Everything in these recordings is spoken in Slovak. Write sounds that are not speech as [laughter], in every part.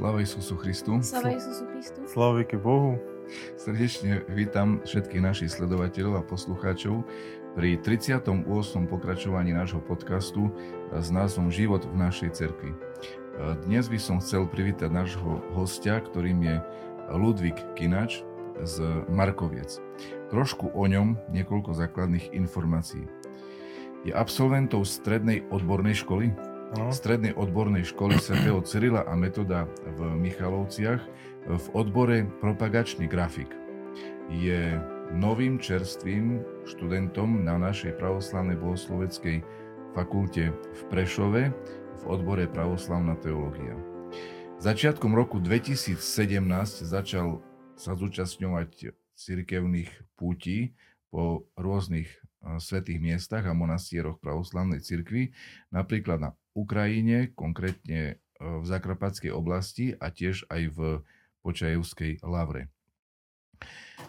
Sláva Isusu Christu. Sláva Isusu Christu. Sláva Bohu. Srdečne vítam všetkých našich sledovateľov a poslucháčov pri 38. pokračovaní nášho podcastu s názvom Život v našej cerkvi. Dnes by som chcel privítať nášho hostia, ktorým je Ludvík Kinač z Markoviec. Trošku o ňom niekoľko základných informácií. Je absolventou strednej odbornej školy, no. strednej odbornej školy svätého Cyrila a Metoda v Michalovciach v odbore propagačný grafik. Je novým čerstvým študentom na našej pravoslavnej bohosloveckej fakulte v Prešove v odbore pravoslavná teológia. Začiatkom roku 2017 začal sa zúčastňovať cirkevných pútí po rôznych svetých miestach a monastieroch pravoslavnej cirkvi, napríklad na Ukrajine, konkrétne e, v Zakrapatskej oblasti a tiež aj v Počajevskej Lavre.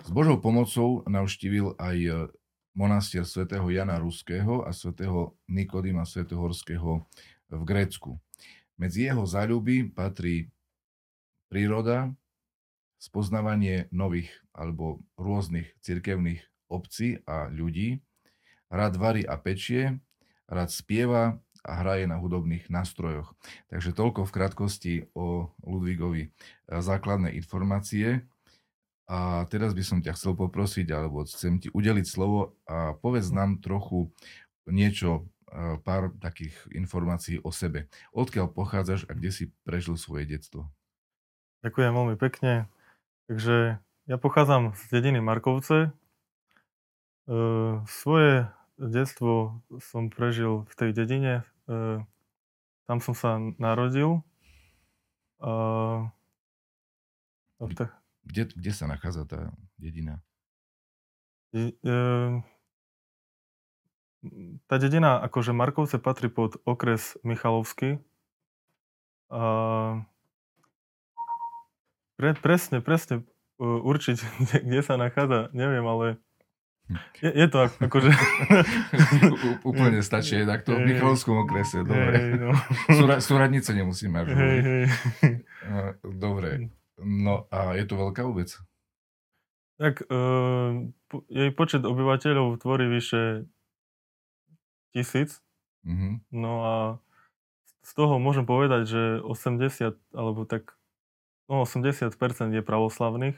S Božou pomocou navštívil aj e, monastier svätého Jana Ruského a svätého Nikodima Svetehorského v Grécku. Medzi jeho záľuby patrí príroda, spoznávanie nových alebo rôznych cirkevných obcí a ľudí, rád varí a pečie, rád spieva a hraje na hudobných nástrojoch. Takže toľko v krátkosti o Ludvígovi e, základné informácie. A teraz by som ťa chcel poprosiť, alebo chcem ti udeliť slovo a povedz nám trochu niečo, e, pár takých informácií o sebe. Odkiaľ pochádzaš a kde si prežil svoje detstvo? Ďakujem veľmi pekne. Takže ja pochádzam z dediny Markovce. E, svoje detstvo som prežil v tej dedine. E, tam som sa narodil. E, tak... kde, kde sa nachádza tá dedina? E, e, tá dedina, akože Markovce patrí pod okres Michalovský. A pre, presne, presne e, určiť, [laughs] kde, kde sa nachádza, neviem, ale je, je to ako, akože... Úplne [laughs] stačí takto v Michalovskom okrese, dobre. Hey, no. [laughs] Súra, súradnice nemusíme až hey, hey. [laughs] Dobre. No a je to veľká obec? Tak uh, jej počet obyvateľov tvorí vyše tisíc. Mm-hmm. No a z toho môžem povedať, že 80 alebo tak no 80% je pravoslavných.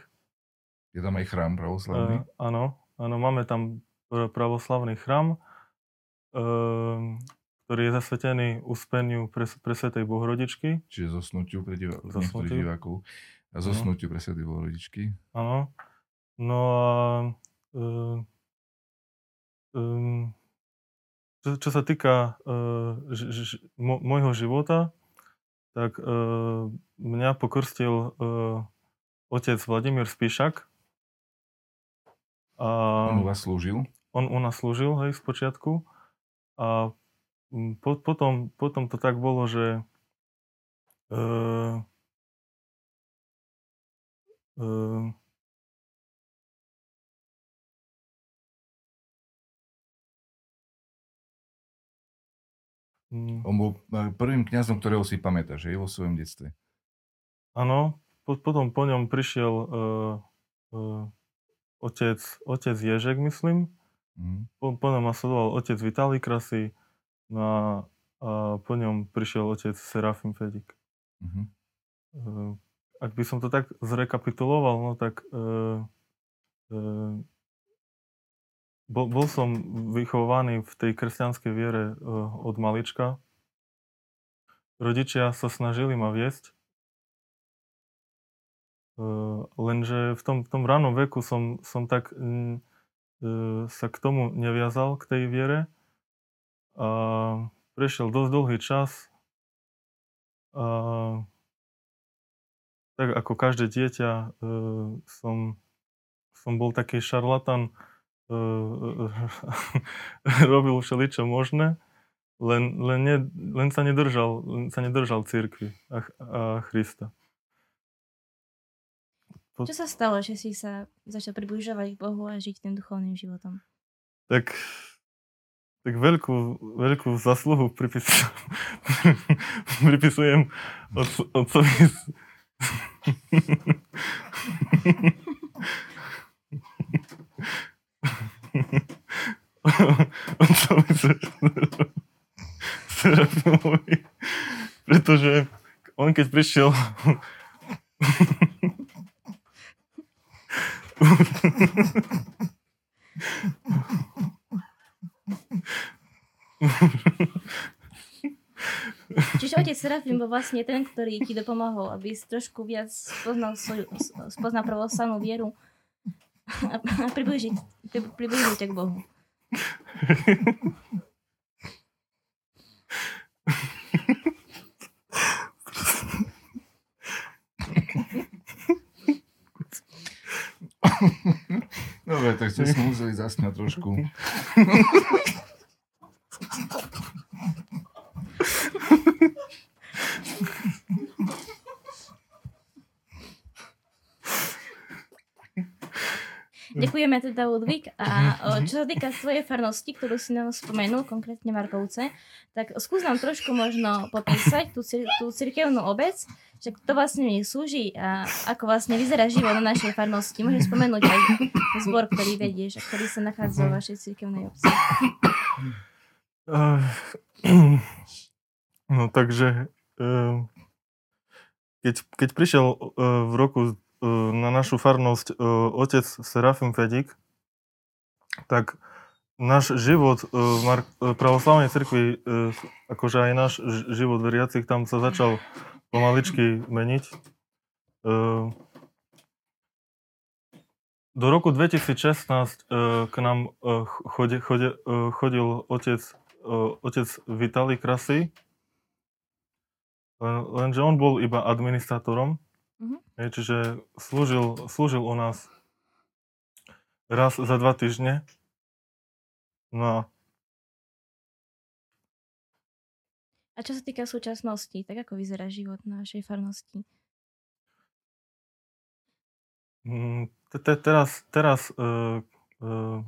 Je tam aj chrám pravoslavný? Uh, áno, Áno, máme tam pravoslavný chrám, ehm, ktorý je zasvetený uspeniu pre, pre Svetej Bohorodičky. Čiže zosnutiu pre divá, divákov. A zosnutiu pre Svetej Bohorodičky. Áno. No a um, um, čo, čo sa týka uh, ž, ž, mo, môjho života, tak mňa pokrstil otec Vladimír Spíšak, on u vás slúžil? On u nás slúžil, hej, z počiatku. A po, potom, potom to tak bolo, že uh, uh, On bol prvým kňazom, ktorého si pamätáš, že vo svojom detstve. Áno, po, potom po ňom prišiel uh, uh, otec, otec Ježek, myslím. Mm. Po, po nasledoval otec Vitálij Krasy, no a, a po ňom prišiel otec Serafim Fedik. Mm-hmm. Ak by som to tak zrekapituloval, no tak uh, uh, bol, bol som vychovaný v tej kresťanskej viere uh, od malička. Rodičia sa snažili ma viesť lenže v tom, v tom ranom veku som, som tak uh, sa k tomu neviazal, k tej viere. A prešiel dosť dlhý čas. A tak ako každé dieťa uh, som, som bol taký šarlatan, uh, [laughs] robil všeličo možné, len, len, ne, len sa nedržal, len nedržal církvy a, a Krista. Po... Čo sa stalo, že si sa začal približovať k Bohu a žiť tým duchovným životom? Tak, tak veľkú, veľkú zasluhu [laughs] pripisujem, pripisujem otcovi On sa mi Serafimovi, pretože on keď prišiel Čiže otec Serafim bol vlastne ten, ktorý ti dopomohol, aby si trošku viac spoznal, svoju, spoznal pravoslavnú vieru a, a približiť, približiť ťa k Bohu. [laughs] Dobre, tak ste sme museli zasmiať trošku. Ďakujeme teda Ludvík. A čo sa týka svojej farnosti, ktorú si nám spomenul, konkrétne Markovce, tak skús nám trošku možno popísať tú, tú cirkevnú obec, že kto vlastne mi slúži a ako vlastne vyzerá život na našej farnosti. Môžeš spomenúť aj zbor, ktorý vedieš a ktorý sa nachádza vo vašej cirkevnej obci. [clears throat] No takže keď, keď prišiel v roku na našu farnosť otec Serafim Fedik, tak náš život v pravoslavnej cirkvi, akože aj náš život veriacich tam sa začal pomaličky meniť. Do roku 2016 k nám chodil, chodil, chodil otec, otec Vitali Krasy, lenže on bol iba administrátorom Mm-hmm. Čiže slúžil, slúžil u nás raz za dva týždne. No a A čo sa týka súčasnosti, tak ako vyzerá život na našej farnosti? Mm, teraz, teraz, uh, uh,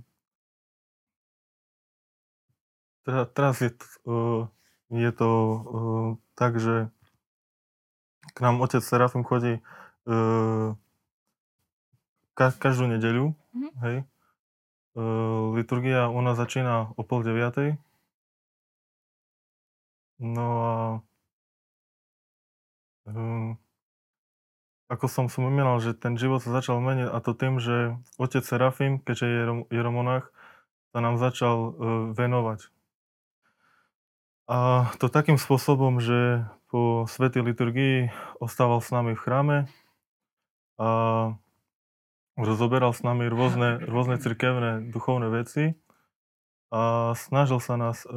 teraz je, uh, je to tak, že k nám otec Serafim chodí ka- každú nedeľu, mm-hmm. hej. Liturgia u nás začína o pol deviatej. No a uh, ako som spomínal, že ten život sa začal meniť a to tým, že otec Serafim, keďže je, je romonách, sa nám začal uh, venovať. A to takým spôsobom, že po svetej liturgii ostával s nami v chráme a rozoberal s nami rôzne, rôzne cirkevné duchovné veci a snažil sa nás e,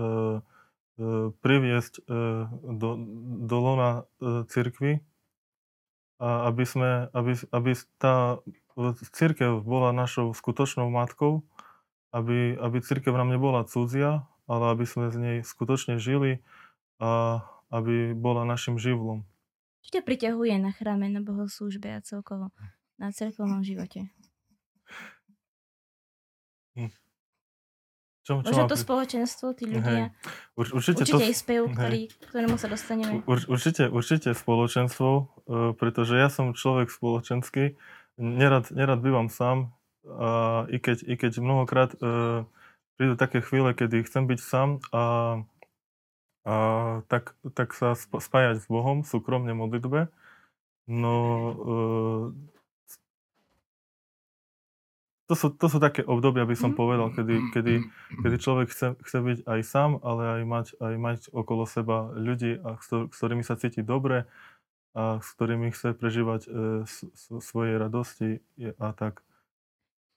priviesť e, do, do lona e, cirkvy, a aby, sme, aby, aby tá církev bola našou skutočnou matkou, aby, aby církev nám nebola cudzia, ale aby sme z nej skutočne žili a aby bola našim živlom. Čo ťa priťahuje na chráme, na bohoslúžbe a celkovo na cerkovnom živote? Hm. Čo, čo Možno to pri... spoločenstvo, tí ľudia. Ur, určite, určite to... aj spev, ktorý, ktorému sa dostaneme. Ur, určite, určite spoločenstvo, uh, pretože ja som človek spoločenský. Nerad, nerad bývam sám, a i, keď, i keď mnohokrát uh, prídu také chvíle, kedy chcem byť sám a, a tak, tak sa spájať s Bohom súkromne modlitbe. No e, to sú, to sú také obdobia, by som mhm. povedal, kedy, kedy, kedy človek chce, chce byť aj sám, ale aj mať, aj mať okolo seba ľudí, a s, s ktorými sa cíti dobre a s ktorými chce prežívať e, s, s, svoje radosti a tak.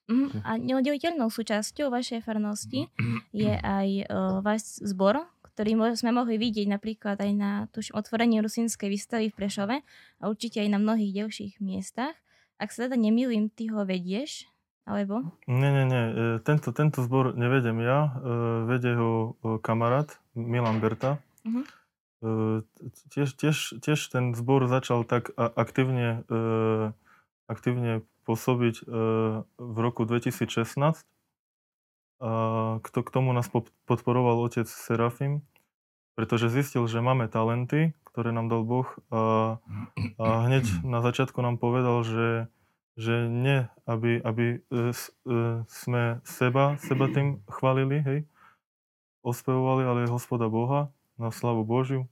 Mm, a neoddeliteľnou súčasťou vašej farnosti je aj uh, váš zbor, ktorý sme mohli vidieť napríklad aj na tuž, otvorení rusínskej výstavy v Prešove a určite aj na mnohých ďalších miestach. Ak sa teda nemýlim, ty ho vedieš, alebo? Nie, nie, nie. E, tento, tento zbor nevedem ja. E, vedie ho kamarát Milan Berta. Uh-huh. Tiež, tiež, tiež ten zbor začal tak aktívne, aktívne pôsobiť e, v roku 2016. K tomu nás podporoval otec Serafim. pretože zistil, že máme talenty, ktoré nám dal Boh a, a hneď na začiatku nám povedal, že, že nie, aby, aby e, e, sme seba, seba tým chválili, hej, ospevovali, ale hospoda Boha na slavu Božiu.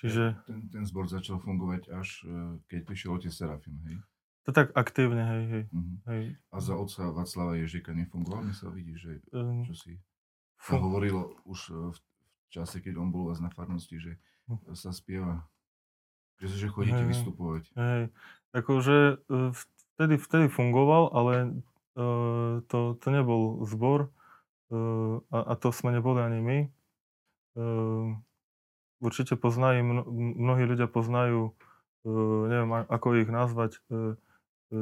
Čiže... Ten, ten zbor začal fungovať až e, keď prišiel otec Serafim, hej? To tak aktívne, hej, hej. Uh-huh. hej. A za otca Václava Ježika nefungoval? Mi sa vidí, že čo si sa hovorilo už v čase, keď on bol vás na farnosti, že hm. sa spieva, že, že chodíte hej, vystupovať. Hej, akože e, vtedy, vtedy fungoval, ale uh, to, to nebol zbor uh, a, a to sme neboli ani my. Určite poznajú, mnohí ľudia poznajú, neviem ako ich nazvať,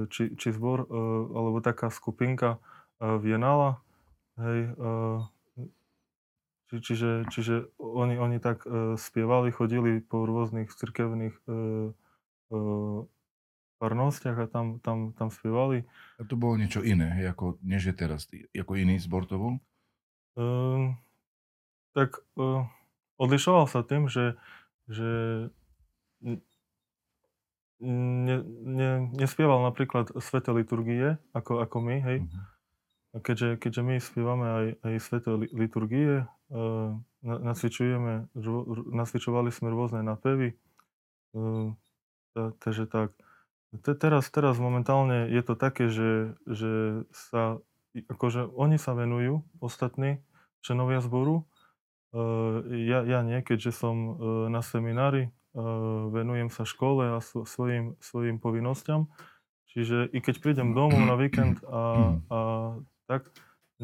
či, či zbor, alebo taká skupinka Vienala, hej, či, čiže, čiže oni, oni tak spievali, chodili po rôznych cirkevných farnostiach a tam, tam, tam spievali. A to bolo niečo iné, ako, než je teraz, ako iný zbor to bol? Uh, tak uh, odlišoval sa tým, že, že ne, ne, nespieval napríklad sveté liturgie, ako, ako my, hej. Uh-huh. A keďže, keďže my spievame aj, aj sveté liturgie, uh, nacvičujeme, nacvičovali sme rôzne napevy, uh, takže tak. Te, teraz, teraz momentálne je to také, že, že sa, akože oni sa venujú, ostatní členovia zboru, uh, ja, ja nie, keďže som uh, na seminári, uh, venujem sa škole a svojim, svojim povinnosťam, čiže i keď prídem domov na víkend a, a tak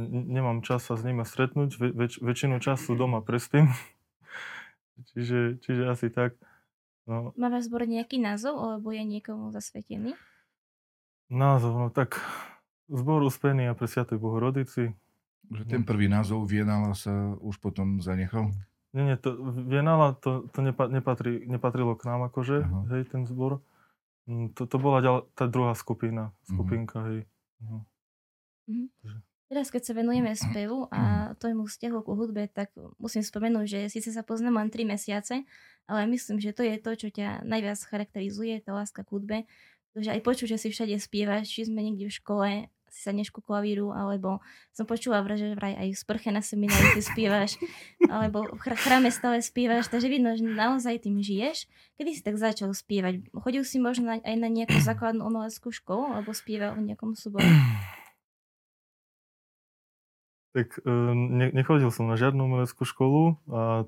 nemám čas sa s nimi stretnúť, väč, väčšinu času doma prespím. [laughs] čiže, čiže asi tak. No. Má váš zbor nejaký názov, alebo je niekomu zasvetený? Názov, no tak zbor uspený a pre Sviatej Bohorodici. Že ten prvý názov Vienala sa už potom zanechal? Nie, nie, to, Vienala to, to nepatrí, nepatrilo k nám akože, Aha. hej, ten zbor. Mm, to, to bola ďal, tá druhá skupina, mhm. skupinka, uh-huh. hej. Uh-huh. Mm-hmm. Teraz, keď sa venujeme spevu a tomu vzťahu ku hudbe, tak musím spomenúť, že síce sa poznám len 3 mesiace, ale myslím, že to je to, čo ťa najviac charakterizuje, tá láska k hudbe. Takže aj počuť, že si všade spievaš, či sme niekde v škole, si sa nešku klavíru, alebo som počula že vraj aj v sprche na seminári si spievaš, [laughs] alebo v chráme stále spievaš, takže vidno, že naozaj tým žiješ. Kedy si tak začal spievať? Chodil si možno aj na nejakú základnú umeleckú školu, alebo spieval v nejakom súboru? [clears throat] tak e, ne, nechodil som na žiadnu umeleckú školu a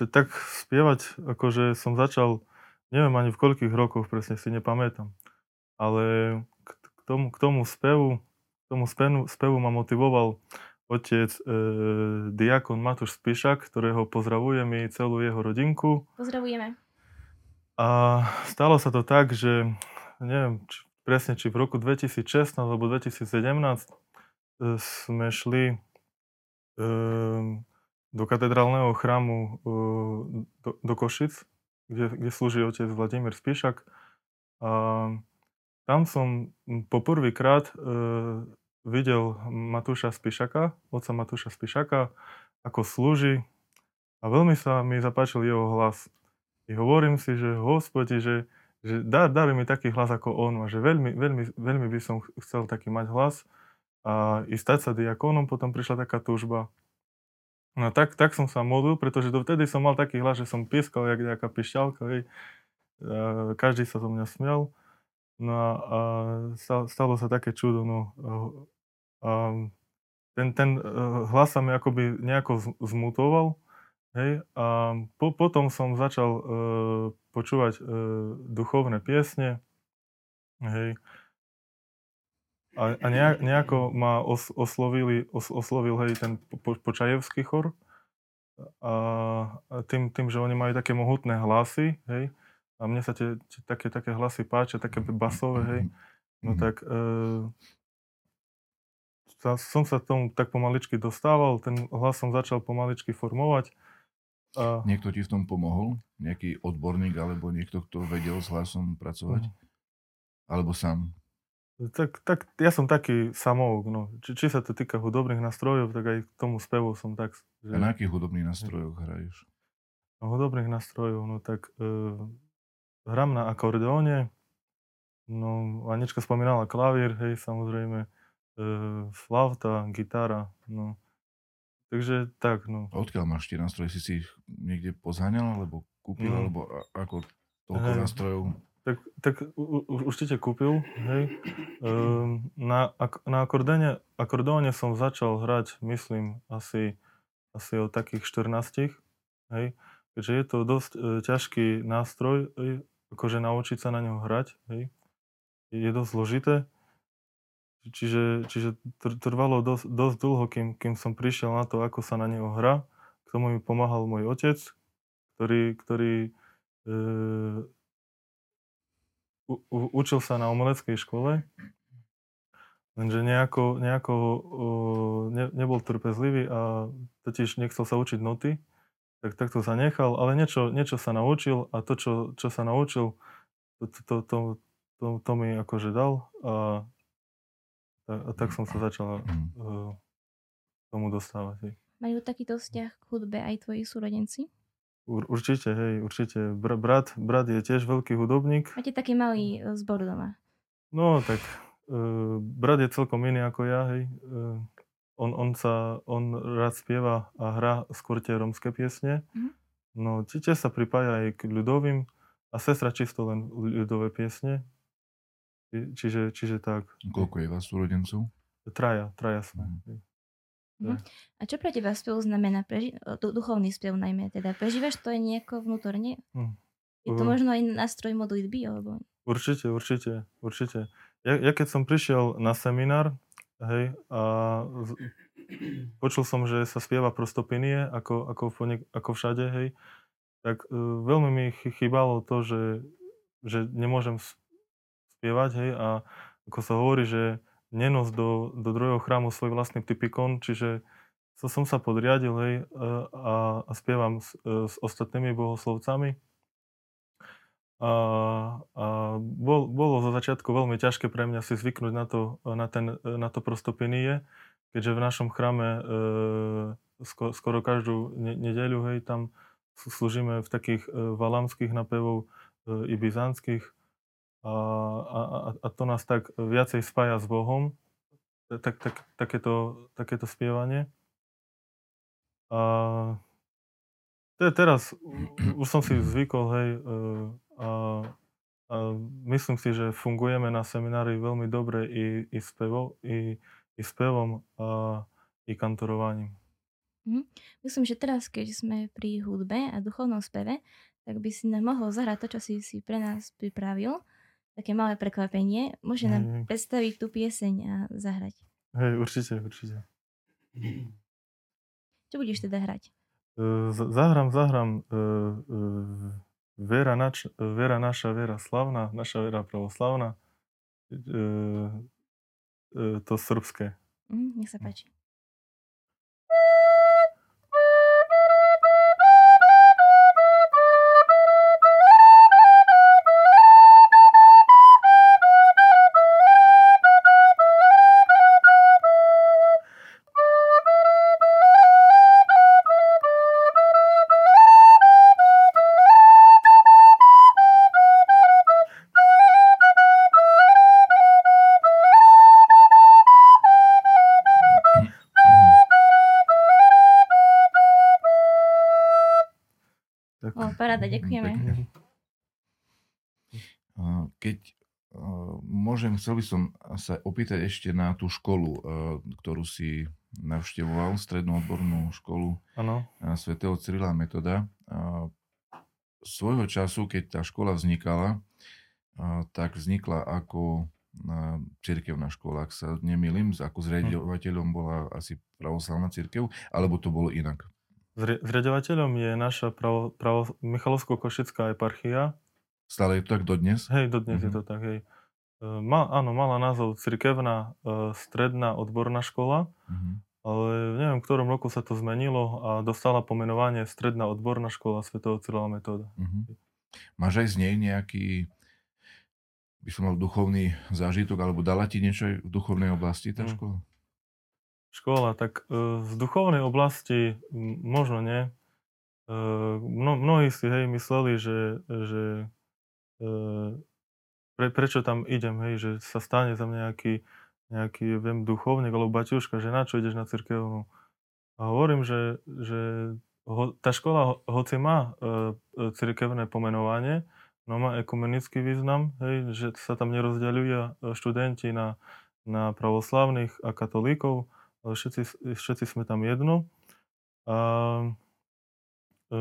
t- tak spievať, akože som začal, neviem ani v koľkých rokoch, presne si nepamätám. Ale k, k, tomu, k tomu spevu, k tomu spevu, spevu ma motivoval otec e, diakon Matúš Spišak, ktorého pozdravujem i celú jeho rodinku. Pozdravujeme. A stalo sa to tak, že neviem či, presne, či v roku 2016 alebo 2017 sme šli ehm, do katedrálneho chrámu ehm, do, do Košic, kde, kde slúži otec Vladimír Spíšak. A tam som poprvýkrát ehm, videl Matúša Spíšaka, otca Matúša Spíšaka, ako slúži a veľmi sa mi zapáčil jeho hlas. I hovorím si, že hospodi, že, že dar, dar mi taký hlas ako on, a že veľmi, veľmi, veľmi by som chcel taký mať hlas a i stať sa diakónom, potom prišla taká túžba. No tak, tak som sa modlil, pretože dovtedy som mal taký hlas, že som pieskal jak nejaká pišťalka, hej. Každý sa zo mňa smial. No a, a stalo sa také čudo, no. A, ten, ten e, hlas sa mi akoby nejako zmutoval, hej. A po, potom som začal uh, počúvať uh, duchovné piesne, hej. A, a nejako ma os, oslovili, os, oslovil hej, ten po, počajevský chor. A, tým, tým, že oni majú také mohutné hlasy, hej, a mne sa tie, tie také, také hlasy páčia, také basové, hej, no mhm. tak e, som sa tomu tak pomaličky dostával, ten hlas som začal pomaličky formovať. A... Niekto ti v tom pomohol? Nejaký odborník alebo niekto, kto vedel s hlasom pracovať? Mm. Alebo sám? Tak, tak ja som taký samouk, no. Či, či sa to týka hudobných nástrojov, tak aj k tomu spevu som tak... Že... A na akých hudobných nástrojoch hraješ? No, hudobných nástrojov, no tak e, hram na akordeóne, no Anička spomínala klavír, hej, samozrejme, e, flauta, gitara, no. Takže tak, no. A odkiaľ máš tie nástroje? Si si ich niekde pozháňal, alebo kúpil, mm. alebo ako toľko hej. nástrojov? Tak, tak u, určite kúpil, hej. Ehm, na, na akordéne, akordóne som začal hrať, myslím, asi, asi od takých 14, hej. Keďže je to dosť e, ťažký nástroj, hej, akože naučiť sa na ňo hrať, hej. Je dosť zložité. Čiže, čiže trvalo dosť, dosť dlho, kým, kým som prišiel na to, ako sa na neho hrá. K tomu mi pomáhal môj otec, ktorý, ktorý e, u, u, učil sa na umeleckej škole, lenže nejako, nejako uh, ne, nebol trpezlivý a totiž nechcel sa učiť noty, tak takto zanechal, ale niečo, niečo sa naučil a to, čo, čo sa naučil, to, to, to, to, to mi akože dal a, a, a tak som sa začal uh, tomu dostávať. Majú takýto vzťah k hudbe aj tvoji súrodenci? Ur, určite, hej, určite. Br- brat, brat je tiež veľký hudobník. Máte taký malý e, zbor doma. No, tak uh, brat je celkom iný ako ja, hej. Uh, on, on sa, on rád spieva a hrá skôr tie romské piesne. Mm-hmm. No, tiež sa pripája aj k ľudovým a sestra čisto len ľudové piesne. Čiže, čiže tak. Koľko je vás súrodencov? Traja, traja sme. Mm. Uh-huh. A čo pre teba spev znamená? Preži- duchovný spev najmä. Teda prežívaš to aj nejako vnútorne? Uh-huh. Je to možno aj nástroj modlitby? Alebo... Určite, určite, určite. Ja, ja keď som prišiel na seminár, hej, a z, počul som, že sa spieva prostopinie, ako, ako, ne, ako všade, hej, tak uh, veľmi mi chýbalo to, že, že nemôžem spievať, hej, a ako sa hovorí, že nenos do, do druhého chrámu svoj vlastný typikon, čiže so som sa podriadil hej, a, a spievam s, s ostatnými bohoslovcami. A, a bol, bolo zo začiatku veľmi ťažké pre mňa si zvyknúť na to, na ten, na to prostopinie, keďže v našom chráme e, skoro, skoro každú ne, nedeľu, hej, tam slúžime v takých e, valamských napevov e, i byzantských a, a, a to nás tak viacej spája s Bohom, tak, tak, takéto, takéto spievanie. A te, teraz už som si zvykol, hej, e, a, a myslím si, že fungujeme na seminári veľmi dobre i, i, spevo, i, i spevom a i kantorovaním. Mhm. Myslím, že teraz, keď sme pri hudbe a duchovnom speve, tak by si nám mohol zahrať to, čo si si pre nás pripravil také malé prekvapenie. Môže nám mm. predstaviť tú pieseň a zahrať. Hej, určite, určite. Čo budeš teda hrať? Uh, zahrám, zahrám uh, uh, Vera, nač, vera naša, vera slavná, naša vera pravoslavná. Uh, uh, to srbské. Mm, nech sa páči. Paráda, ďakujeme. Keď môžem, chcel by som sa opýtať ešte na tú školu, ktorú si navštevoval, strednú odbornú školu ano. svätého Cyrila Metoda. Svojho času, keď tá škola vznikala, tak vznikla ako cirkevná škola, ak sa nemýlim, ako zriadovateľom bola asi pravoslavná cirkev, alebo to bolo inak? Zriadovateľom je naša pravo, pravo, Michalovsko-Košická eparchia. Stále je to tak dodnes? Hej, dodnes mm-hmm. je mhm. to tak, hej. E, má, áno, mala názov Cirkevná e, stredná odborná škola, mm-hmm. ale neviem, v ktorom roku sa to zmenilo a dostala pomenovanie Stredná odborná škola Sv. Cyrila Metóda. Mm-hmm. Máš aj z nej nejaký by som mal duchovný zážitok, alebo dala ti niečo aj v duchovnej oblasti tá mm. škola? Škola, tak e, z duchovnej oblasti možno nie. E, mno, mnohí si hej, mysleli, že, že e, pre, prečo tam idem, hej, že sa stane tam nejaký, nejaký viem, duchovník alebo baťuška, že na čo ideš na cirkevnú. A hovorím, že, že ho, tá škola, hoci má e, cirkevné pomenovanie, no má ekumenický význam, hej, že sa tam nerozdeľujú študenti na, na pravoslavných a katolíkov, ale všetci, všetci sme tam jedno. A e,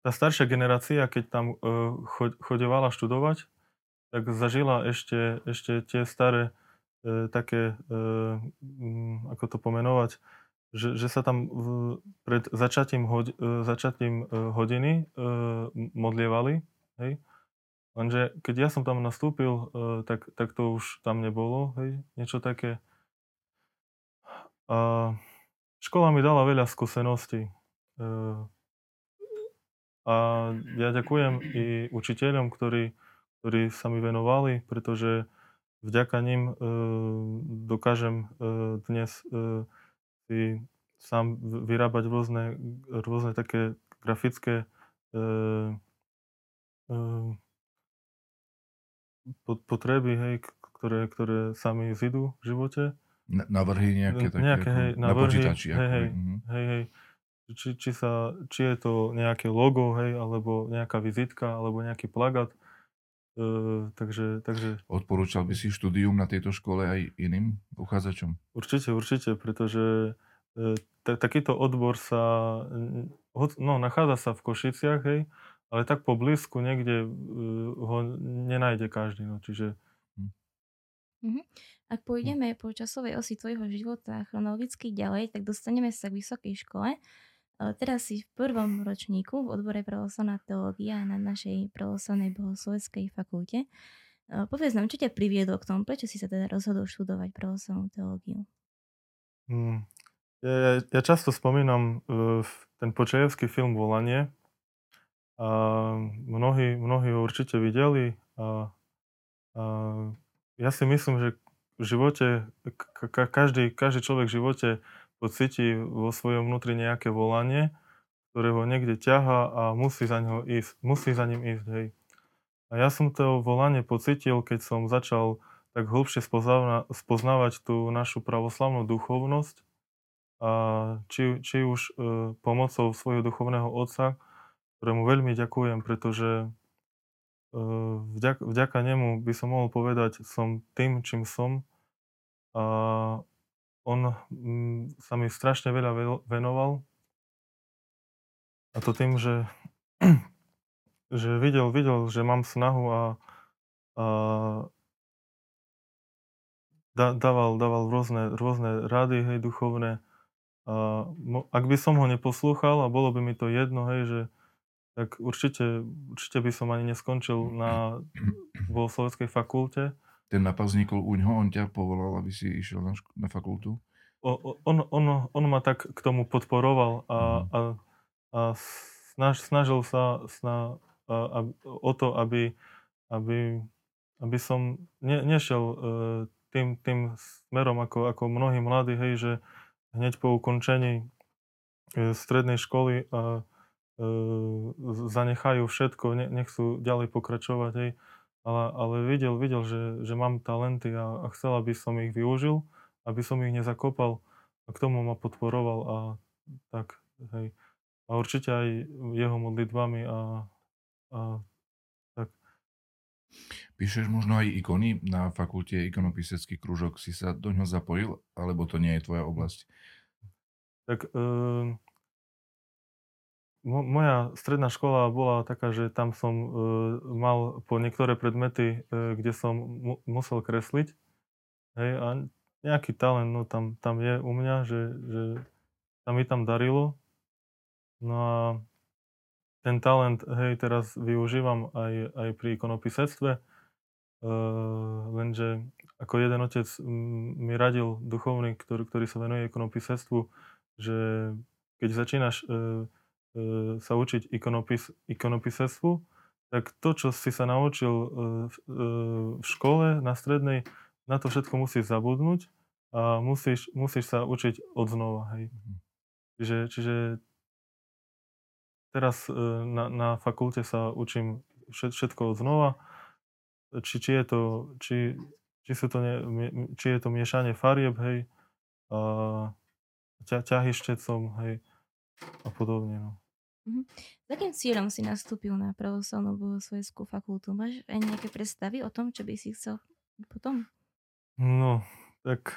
tá staršia generácia, keď tam e, chodevala študovať, tak zažila ešte, ešte tie staré e, také, e, ako to pomenovať, že, že sa tam v, pred začatím, hod, e, začatím e, hodiny e, modlievali. Hej? Lenže keď ja som tam nastúpil, e, tak, tak to už tam nebolo. Hej? Niečo také a škola mi dala veľa skúseností. E, a ja ďakujem i učiteľom, ktorí, ktorí sa mi venovali, pretože vďaka nim e, dokážem e, dnes si sám vyrábať rôzne, rôzne také grafické potreby, hej, ktoré, ktoré sa mi zidú v živote. Navrhy nejaké také nejaké, hej, na počítači. Hej, hej, mm-hmm. hej, hej. Či, či, sa, či je to nejaké logo, hej, alebo nejaká vizitka, alebo nejaký plagát. E, takže, takže... Odporúčal by si štúdium na tejto škole aj iným uchádzačom? Určite, určite, pretože e, t- takýto odbor sa, no, nachádza sa v Košiciach, hej, ale tak po blízku niekde e, ho nenájde každý. No, čiže... Mm-hmm. Ak pôjdeme po časovej osi tvojho života chronologicky ďalej, tak dostaneme sa k vysokej škole. Teraz si v prvom ročníku v odbore pravoslavná teológia na našej pravoslavnej bohosloveckej fakulte. Povedz nám, čo ťa priviedlo k tomu, prečo si sa teda rozhodol študovať pravoslavnú teológiu? Hmm. Ja, ja, ja často spomínam uh, ten počajevský film Volanie. A mnohí, mnohí ho určite videli. A, a ja si myslím, že v živote, ka- každý, každý človek v živote pocíti vo svojom vnútri nejaké volanie, ktoré ho niekde ťaha a musí za, ňo ísť, musí za ním ísť. Hej. A ja som to volanie pocitil, keď som začal tak hlbšie spoznáva, spoznávať tú našu pravoslavnú duchovnosť, a či, či už e, pomocou svojho duchovného otca, ktorému veľmi ďakujem, pretože e, vďaka, vďaka nemu by som mohol povedať, som tým, čím som, a on mm, sa mi strašne veľa venoval. A to tým, že, [clears throat] že videl, videl, že mám snahu a, a dával, dával rôzne, rôzne rady, hej, duchovné. A ak by som ho neposlúchal a bolo by mi to jedno, hej, že tak určite, určite by som ani neskončil na [clears throat] bohosloveckej fakulte ten nápad vznikol u ňoho, on ťa povolal, aby si išiel na, ško- na fakultu? O, on, on, on ma tak k tomu podporoval a, mm. a, a snaž, snažil sa sna, a, a, o to, aby, aby, aby som ne, nešiel uh, tým, tým smerom ako, ako mnohí mladí, hej, že hneď po ukončení uh, strednej školy a uh, zanechajú všetko, ne, nechcú ďalej pokračovať, hej, ale, ale videl, videl že, že mám talenty a, a chcel, aby som ich využil, aby som ich nezakopal a k tomu ma podporoval a tak, hej. A určite aj jeho modlitbami a, a tak. Píšeš možno aj ikony na fakulte ikonopisecký krúžok. Si sa do ňoho zapojil, alebo to nie je tvoja oblasť? Tak e, moja stredná škola bola taká, že tam som uh, mal po niektoré predmety, uh, kde som mu- musel kresliť. Hej, a nejaký talent no, tam, tam je u mňa, že, že sa mi tam darilo. No a ten talent, hej, teraz využívam aj, aj pri ikonopisectve. Uh, lenže ako jeden otec mi radil duchovný, ktorý, ktorý sa venuje ikonopisectvu, že keď začínaš E, sa učiť ikonopis, ikonopisectvu, tak to, čo si sa naučil uh, uh, v škole, na strednej, na to všetko musíš zabudnúť a musíš, musíš sa učiť od znova, hej. Mm-hmm. Čiže, čiže teraz na, na fakulte sa učím všetko od znova. Či, či je to, či, či, sú to ne, či je to miešanie farieb, hej, a ťa, ťahy štecom, hej, a podobne, no. Mm-hmm. S akým cieľom si nastúpil na pravoslavnú bohoslovenskú fakultu? Máš aj nejaké predstavy o tom, čo by si chcel potom? No, tak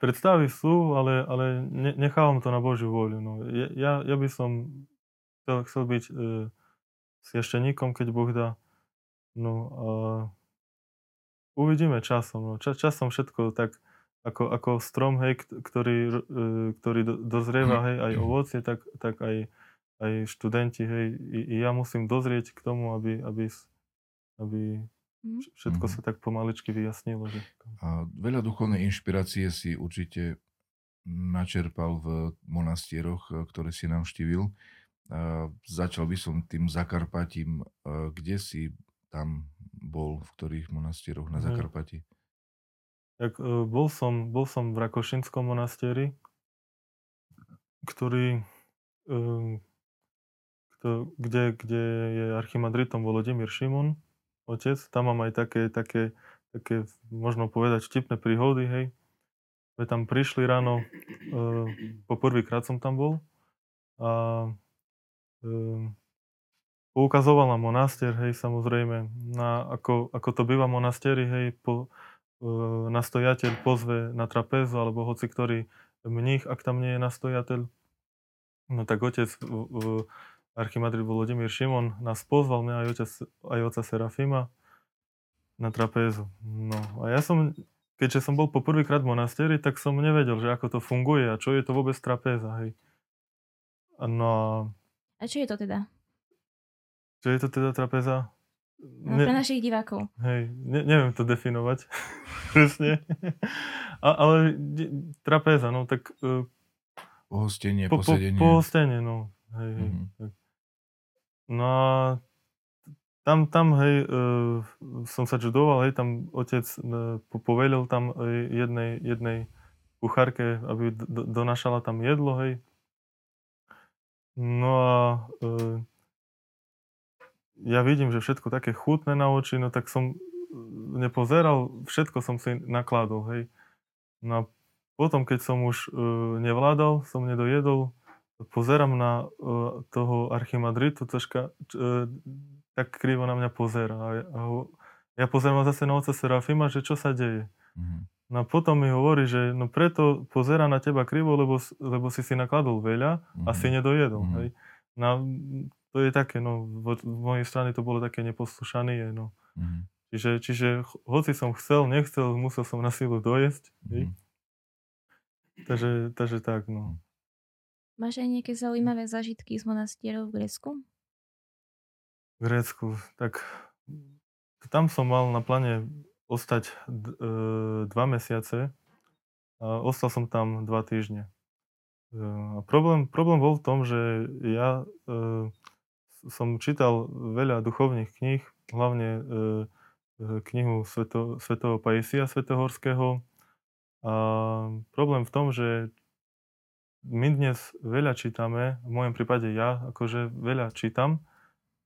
predstavy sú, ale, ale ne, nechávam to na Božiu voľu. No. Ja, ja by som chcel, chcel byť e, svešteníkom, keď Boh dá. No a uvidíme časom. No. Ča, časom všetko tak ako, ako strom, hej, ktorý, e, ktorý dozrieva, hej, aj ovocie, tak, tak aj, aj študenti, hej, i, i ja musím dozrieť k tomu, aby, aby, aby mhm. všetko sa tak pomaličky vyjasnilo. Že... A veľa duchovnej inšpirácie si určite načerpal v monastieroch, e, ktoré si navštívil. A začal by som tým Zakarpatím. Kde si tam bol, v ktorých monastieroch na Zakarpati? Tak, e, bol, som, bol som v Rakošinskom monastieri, ktorý, kto, kde, kde je archimandritom Volodymyr Šimon, otec. Tam mám aj také, také, také možno povedať, štipné príhody, hej. My tam prišli ráno, e, po prvýkrát som tam bol a poukazoval na monastier, hej, samozrejme, na, ako, ako to býva monastieri, hej, po, nastojateľ pozve na trapézu, alebo hoci ktorý mních, ak tam nie je nastojateľ. No tak otec, archimandrit Volodymyr Šimon nás pozval, mňa aj, otec, aj oca Serafima na trapézu. No a ja som, keďže som bol poprvýkrát v monasteri, tak som nevedel, že ako to funguje a čo je to vôbec trapéza, hej. No a... A čo je to teda? Čo je to teda trapéza? No, ne, pre našich divákov. Hej, ne, neviem to definovať [laughs] presne. A, ale trapéza, no tak... Uh, pohostenie, po, posedenie. Po, pohostenie, no. Hej, hej, mm-hmm. tak. No a tam, tam, hej, uh, som sa čudoval, hej, tam otec uh, povedal tam uh, jednej, jednej kuchárke, aby do, donašala tam jedlo, hej. No a uh, ja vidím, že všetko také chutné na oči, no tak som nepozeral, všetko som si nakladol, hej. No a potom, keď som už uh, nevládal, som nedojedol, pozerám na uh, toho archimadritu, troška uh, tak krivo na mňa pozera. A, a ja pozerám zase na oca Serafima, že čo sa deje. Mm-hmm. No a potom mi hovorí, že no preto pozera na teba krivo, lebo, lebo si si nakladol veľa mm-hmm. a si mhm. nedojedol. Mm-hmm. Hej. No, to je také, no, v, v mojej strane to bolo také neposlušanie, no. Mm-hmm. Čiže, čiže hoci som chcel, nechcel, musel som na silu dojesť. Mm-hmm. Takže, takže tak, no. Máš aj nejaké zaujímavé zažitky z monastierov v Grécku? V Grécku, tak tam som mal na pláne ostať d- e, dva mesiace a ostal som tam dva týždne. E, a problém, problém bol v tom, že ja e, som čítal veľa duchovných kníh, hlavne e, e, knihu Sveto, Svetého Paisia Svetohorského. A problém v tom, že my dnes veľa čítame, v mojom prípade ja akože veľa čítam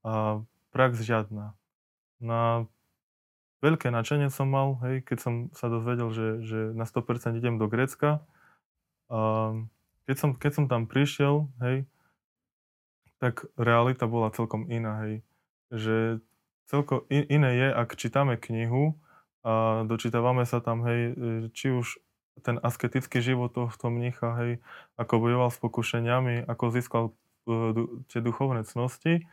a prax žiadna. Na veľké načenie som mal, hej, keď som sa dozvedel, že, že na 100% idem do Grécka. A keď som, keď som tam prišiel, hej, tak realita bola celkom iná, hej. Že celko iné je, ak čítame knihu a dočítavame sa tam, hej, e, či už ten asketický život tohto mnicha, hej, ako bojoval s pokušeniami, ako získal uh, tie duchovné cnosti.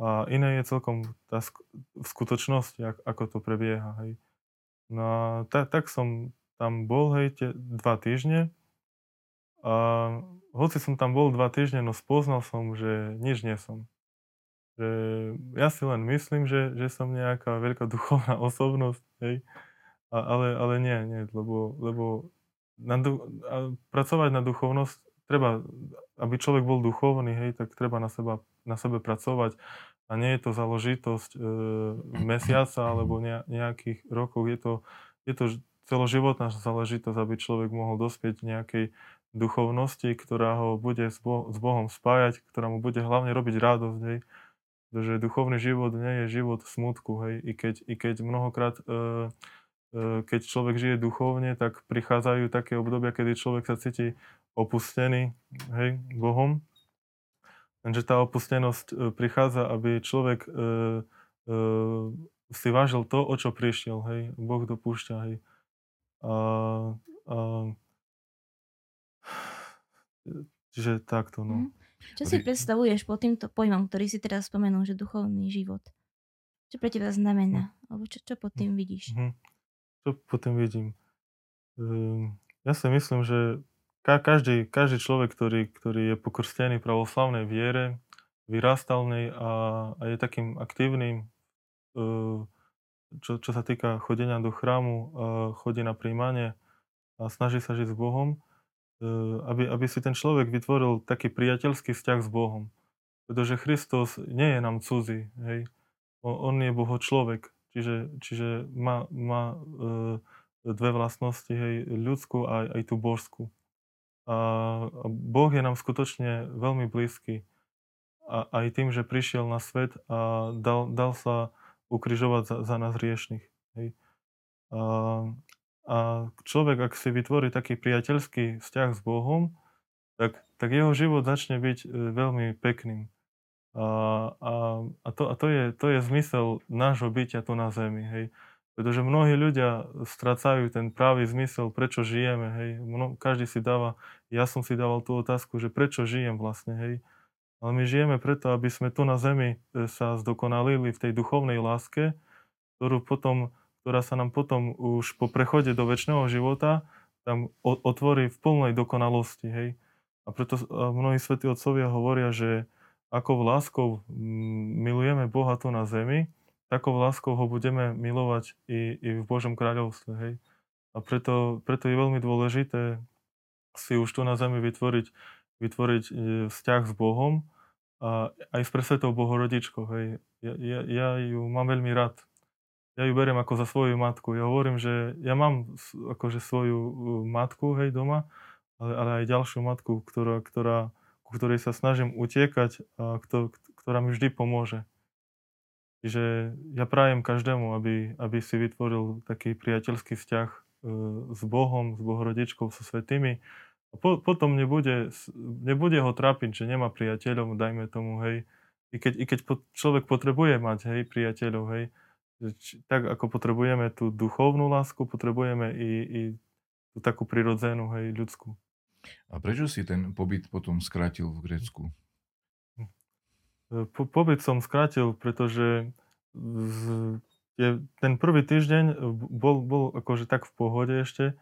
A iné je celkom tá sk- v skutočnosti, ak, ako to prebieha, hej. No a ta, tak som tam bol, hej, tie dva týždne a hoci som tam bol dva týždne, no spoznal som, že nič nie som. Že ja si len myslím, že, že som nejaká veľká duchovná [laughs] osobnosť, hej. A, ale, ale nie, nie, lebo, lebo na a pracovať na duchovnosť, treba, aby človek bol duchovný, hej, tak treba na, seba, na sebe pracovať a nie je to záležitosť e, mesiaca alebo nejakých rokov. Je to, je to celoživotná záležitosť, aby človek mohol dospieť nejakej duchovnosti, ktorá ho bude s, Bo- s Bohom spájať, ktorá mu bude hlavne robiť radosť. Hej. Pretože duchovný život nie je život smutku. Hej. I, keď, I keď mnohokrát, e, e, keď človek žije duchovne, tak prichádzajú také obdobia, kedy človek sa cíti opustený hej, Bohom. Lenže tá opustenosť e, prichádza, aby človek e, e, si vážil to, o čo prišiel. Hej. Boh dopúšťa. Hej. A, a, čiže takto, no. Mm. Čo si predstavuješ po týmto pojmom, ktorý si teraz spomenul, že duchovný život? Čo pre teba znamená? Hm. Alebo čo, čo pod tým vidíš? Mm. Čo pod tým vidím? Um, ja si myslím, že ka- každý, každý človek, ktorý, ktorý je pokrstený pravoslavnej viere, vyrastal v nej a, a je takým aktívnym, uh, čo, čo sa týka chodenia do chrámu, uh, chodí na príjmanie a snaží sa žiť s Bohom, aby, aby si ten človek vytvoril taký priateľský vzťah s Bohom. Pretože Kristus nie je nám cudzí, hej. On, je Boho človek, čiže, čiže má, má e, dve vlastnosti, hej, ľudskú a aj tú božskú. A Boh je nám skutočne veľmi blízky. A aj tým, že prišiel na svet a dal, dal sa ukrižovať za, za nás riešných. Hej. A, a človek, ak si vytvorí taký priateľský vzťah s Bohom, tak, tak jeho život začne byť e, veľmi pekným. A, a, a, to, a to, je, to je zmysel nášho bytia tu na Zemi. Hej. Pretože mnohí ľudia strácajú ten pravý zmysel, prečo žijeme. Hej. Mno, každý si dáva, ja som si dával tú otázku, že prečo žijem vlastne. Hej. Ale my žijeme preto, aby sme tu na Zemi e, sa zdokonalili v tej duchovnej láske, ktorú potom ktorá sa nám potom už po prechode do väčšného života tam otvorí v plnej dokonalosti. Hej? A preto mnohí svätí otcovia hovoria, že ako láskou milujeme Boha tu na zemi, takou láskou ho budeme milovať i, i v Božom kráľovstve. Hej? A preto, preto je veľmi dôležité si už tu na zemi vytvoriť, vytvoriť e, vzťah s Bohom a aj s presvetou Bohorodičkou. Hej? Ja, ja, ja ju mám veľmi rád ja ju beriem ako za svoju matku. Ja hovorím, že ja mám akože svoju uh, matku, hej, doma, ale, ale aj ďalšiu matku, ktorá, ktorá, ku ktorej sa snažím utiekať a kto, ktorá mi vždy pomôže. Čiže ja prajem každému, aby, aby si vytvoril taký priateľský vzťah uh, s Bohom, s Bohorodičkou, so svetými. A po, potom nebude, nebude ho trápiť, že nemá priateľov, dajme tomu, hej. I keď, i keď človek potrebuje mať, hej, priateľov, hej, tak ako potrebujeme tú duchovnú lásku, potrebujeme i, i tú takú prirodzenú, hej, ľudskú. A prečo si ten pobyt potom skrátil v Grécku? Po, pobyt som skrátil, pretože z, je, ten prvý týždeň bol, bol akože tak v pohode ešte,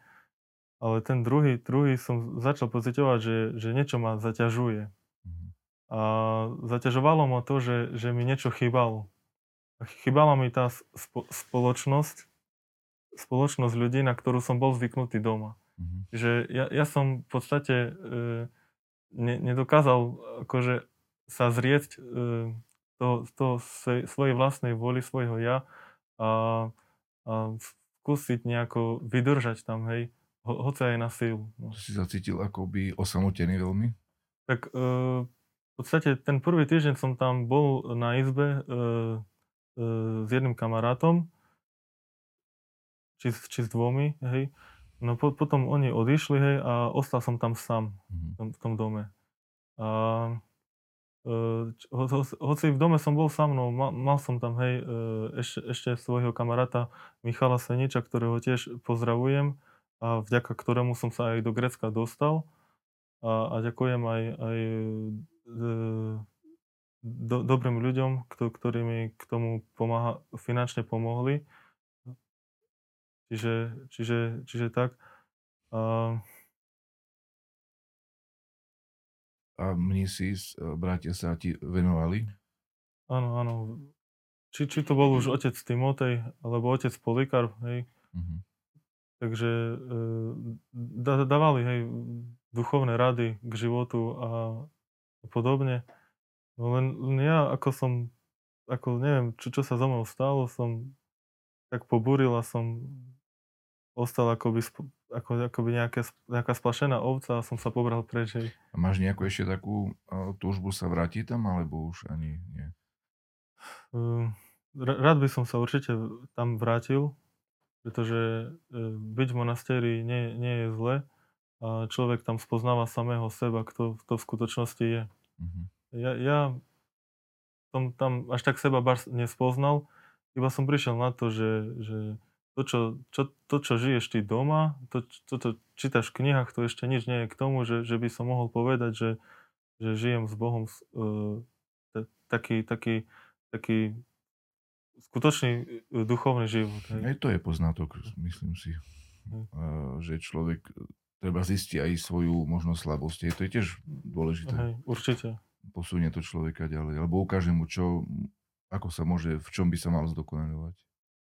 ale ten druhý, druhý som začal pocitovať, že, že niečo ma zaťažuje. Mhm. A zaťažovalo ma to, že, že mi niečo chýbalo chýbala mi tá spo- spoločnosť, spoločnosť ľudí, na ktorú som bol zvyknutý doma. Mm-hmm. Že ja, ja som v podstate e, ne, nedokázal akože sa zrieť e, toho, toho svojej vlastnej vôly, svojho ja a, a skúsiť nejako vydržať tam, hej, ho, hoci aj na silu. No. Si sa cítil by osamotený veľmi? Tak e, v podstate ten prvý týždeň som tam bol na izbe E, s jedným kamarátom, či, či s dvomi, hej. No po, potom oni odišli, hej, a ostal som tam sám mm-hmm. v, tom, v tom dome. A e, ho, ho, hoci v dome som bol sa mnou, mal, mal som tam, hej, e, ešte, ešte svojho kamaráta Michala Seniča, ktorého tiež pozdravujem a vďaka ktorému som sa aj do Grecka dostal. A, a ďakujem aj, aj do, dobrým ľuďom, ktorí mi k tomu pomáha, finančne pomohli. Čiže, čiže, čiže tak. A, a mnisi, bratia sa ti venovali? Áno, áno. Či, či to bol už otec Timotej, alebo otec Polikarp, hej. Mm-hmm. Takže e, dávali, hej, duchovné rady k životu a podobne. No len, len ja, ako som ako neviem, čo, čo sa so mnou stalo, som tak pobúril a som ostal akoby, ako, akoby nejaké, nejaká splašená ovca a som sa pobral preč. Hej. A máš nejakú ešte takú uh, túžbu sa vrátiť tam, alebo už ani nie? Uh, rád by som sa určite tam vrátil, pretože uh, byť v monastéri nie, nie je zle a človek tam spoznáva samého seba, kto to v skutočnosti je. Uh-huh. Ja, ja som tam až tak seba bar nespoznal, iba som prišiel na to, že, že to, čo, čo, to, čo žiješ ty doma, to, to, čo čítaš v knihách, to ešte nič nie je k tomu, že, že by som mohol povedať, že, že žijem s Bohom uh, taký, taký, taký skutočný e, duchovný život. Hej. Aj to je poznatok, myslím si, uh, že človek treba zistiť aj svoju možnosť slabosti. To je tiež dôležité. Hej, určite posunie to človeka ďalej, alebo ukáže mu, čo, ako sa môže, v čom by sa mal zdokonalovať.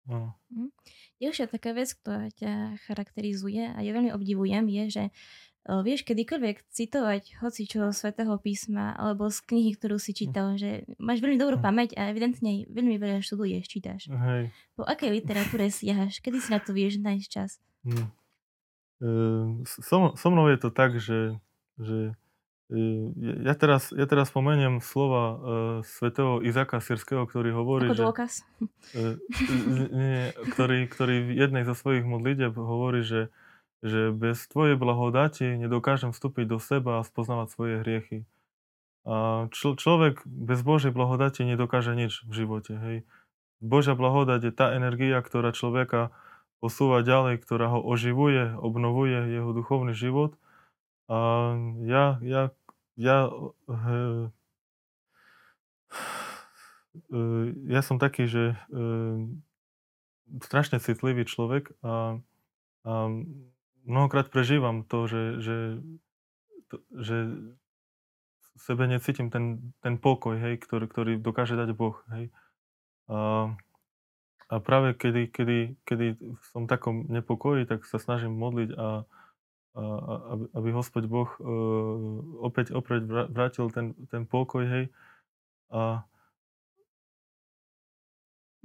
No. Mhm. Ďalšia taká vec, ktorá ťa charakterizuje a ja veľmi obdivujem, je, že uh, vieš kedykoľvek citovať hoci čo svätého písma alebo z knihy, ktorú si čítal, že máš veľmi dobrú pamäť a evidentne veľmi veľa študuješ, čítaš. Hej. Po akej literatúre siahaš? Kedy si na to vieš nájsť čas? Hm. E, so, so mnou je to tak, že, že ja teraz, ja teraz spomeniem slova uh, svätého Izaka Sirského, ktorý hovorí, Ako že... dôkaz. Uh, nie, ktorý, ktorý v jednej zo svojich modlitev hovorí, že, že bez tvojej blahodati nedokážem vstúpiť do seba a spoznávať svoje hriechy. A čl- človek bez Božej blahodati nedokáže nič v živote. Hej. Božia blahodať je tá energia, ktorá človeka posúva ďalej, ktorá ho oživuje, obnovuje jeho duchovný život – a ja, ja, ja, he, ja som taký, že strašne citlivý človek a, a mnohokrát prežívam to, že, že, to, že v sebe necítim ten, ten pokoj, hej, ktorý, ktorý dokáže dať Boh. Hej. A, a práve kedy, kedy, kedy som v takom nepokoji, tak sa snažím modliť a, aby, aby Hospod Boh uh, opäť, opäť vrátil ten, ten pokoj, hej. A...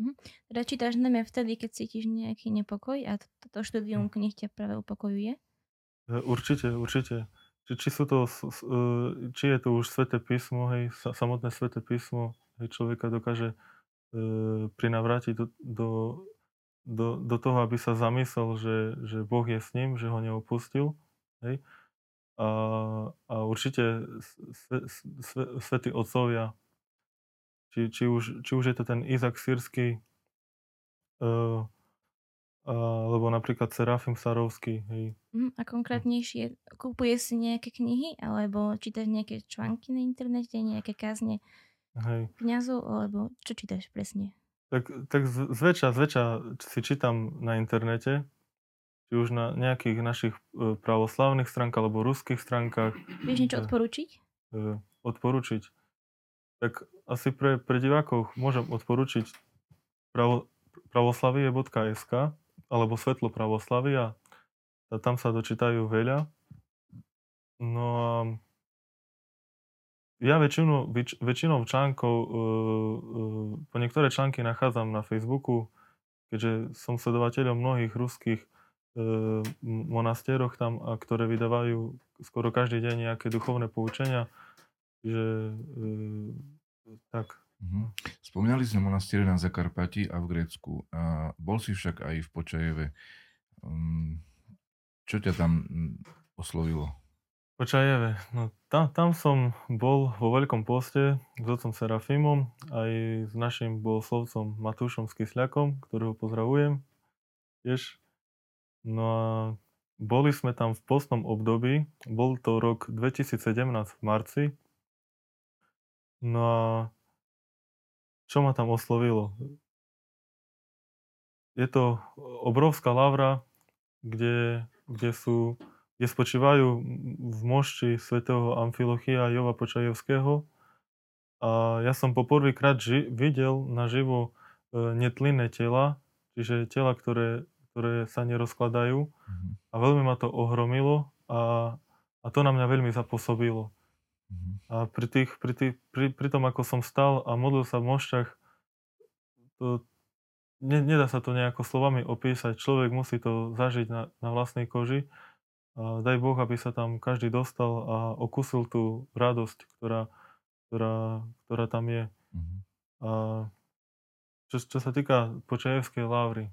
Mhm. Teda čítaš najmä vtedy, keď cítiš nejaký nepokoj a toto štúdium hm. knih ťa práve upokojuje? E, určite, určite. Či, či, sú to, e, či je to už sveté písmo, hej, samotné sveté písmo, hej, človeka dokáže uh, prinavrátiť do, do, do, do toho, aby sa zamyslel, že, že Boh je s ním, že ho neopustil. Hej? A, a určite sve, sve, svätí otcovia, či, či, už, či už je to ten Izak Sírsky, uh, alebo napríklad Serafim Sarovský. Hej. Mm, a konkrétnejšie, kúpuje si nejaké knihy, alebo čítaš nejaké články na internete, nejaké kázne Hej. kniazov, alebo čo čítaš presne? Tak, tak zväčša, zväčša si čítam na internete, či už na nejakých našich e, pravoslavných stránkach alebo ruských stránkach. Vieš niečo e, odporučiť? E, odporučiť. Tak asi pre, pre divákov môžem odporučiť pravo, pravoslavie.sk alebo Svetlo pravoslavia. A tam sa dočítajú veľa. No a ja väčšinu, väč, väčšinou článkov, uh, uh, po niektoré články nachádzam na Facebooku, keďže som sledovateľom mnohých ruských monastéroch tam, a ktoré vydávajú skoro každý deň nejaké duchovné poučenia. Že, e, tak. Mhm. Spomínali sme monastiere na Zakarpati a v Grécku. A bol si však aj v Počajeve. Um, čo ťa tam oslovilo? Počajeve. No, tam, tam som bol vo Veľkom poste s otcom Serafimom aj s našim bohoslovcom Matúšom Skysľakom, ktorého pozdravujem. Tiež No a boli sme tam v postnom období, bol to rok 2017 v marci. No a čo ma tam oslovilo? Je to obrovská lavra, kde, kde, sú, kde spočívajú v mošti svätého Amfilochia Jova Počajevského. A ja som poprvýkrát ži- videl naživo e, netlinné tela, čiže tela, ktoré ktoré sa nerozkladajú. Mm-hmm. A veľmi ma to ohromilo a, a to na mňa veľmi zapôsobilo. Mm-hmm. A pri, tých, pri, tých, pri, pri tom, ako som stal a modlil sa v mošťach to ne, nedá sa to nejako slovami opísať. Človek musí to zažiť na, na vlastnej koži. A daj Boh, aby sa tam každý dostal a okusil tú radosť, ktorá, ktorá, ktorá tam je. Mm-hmm. A čo, čo sa týka Počajevskej lávry,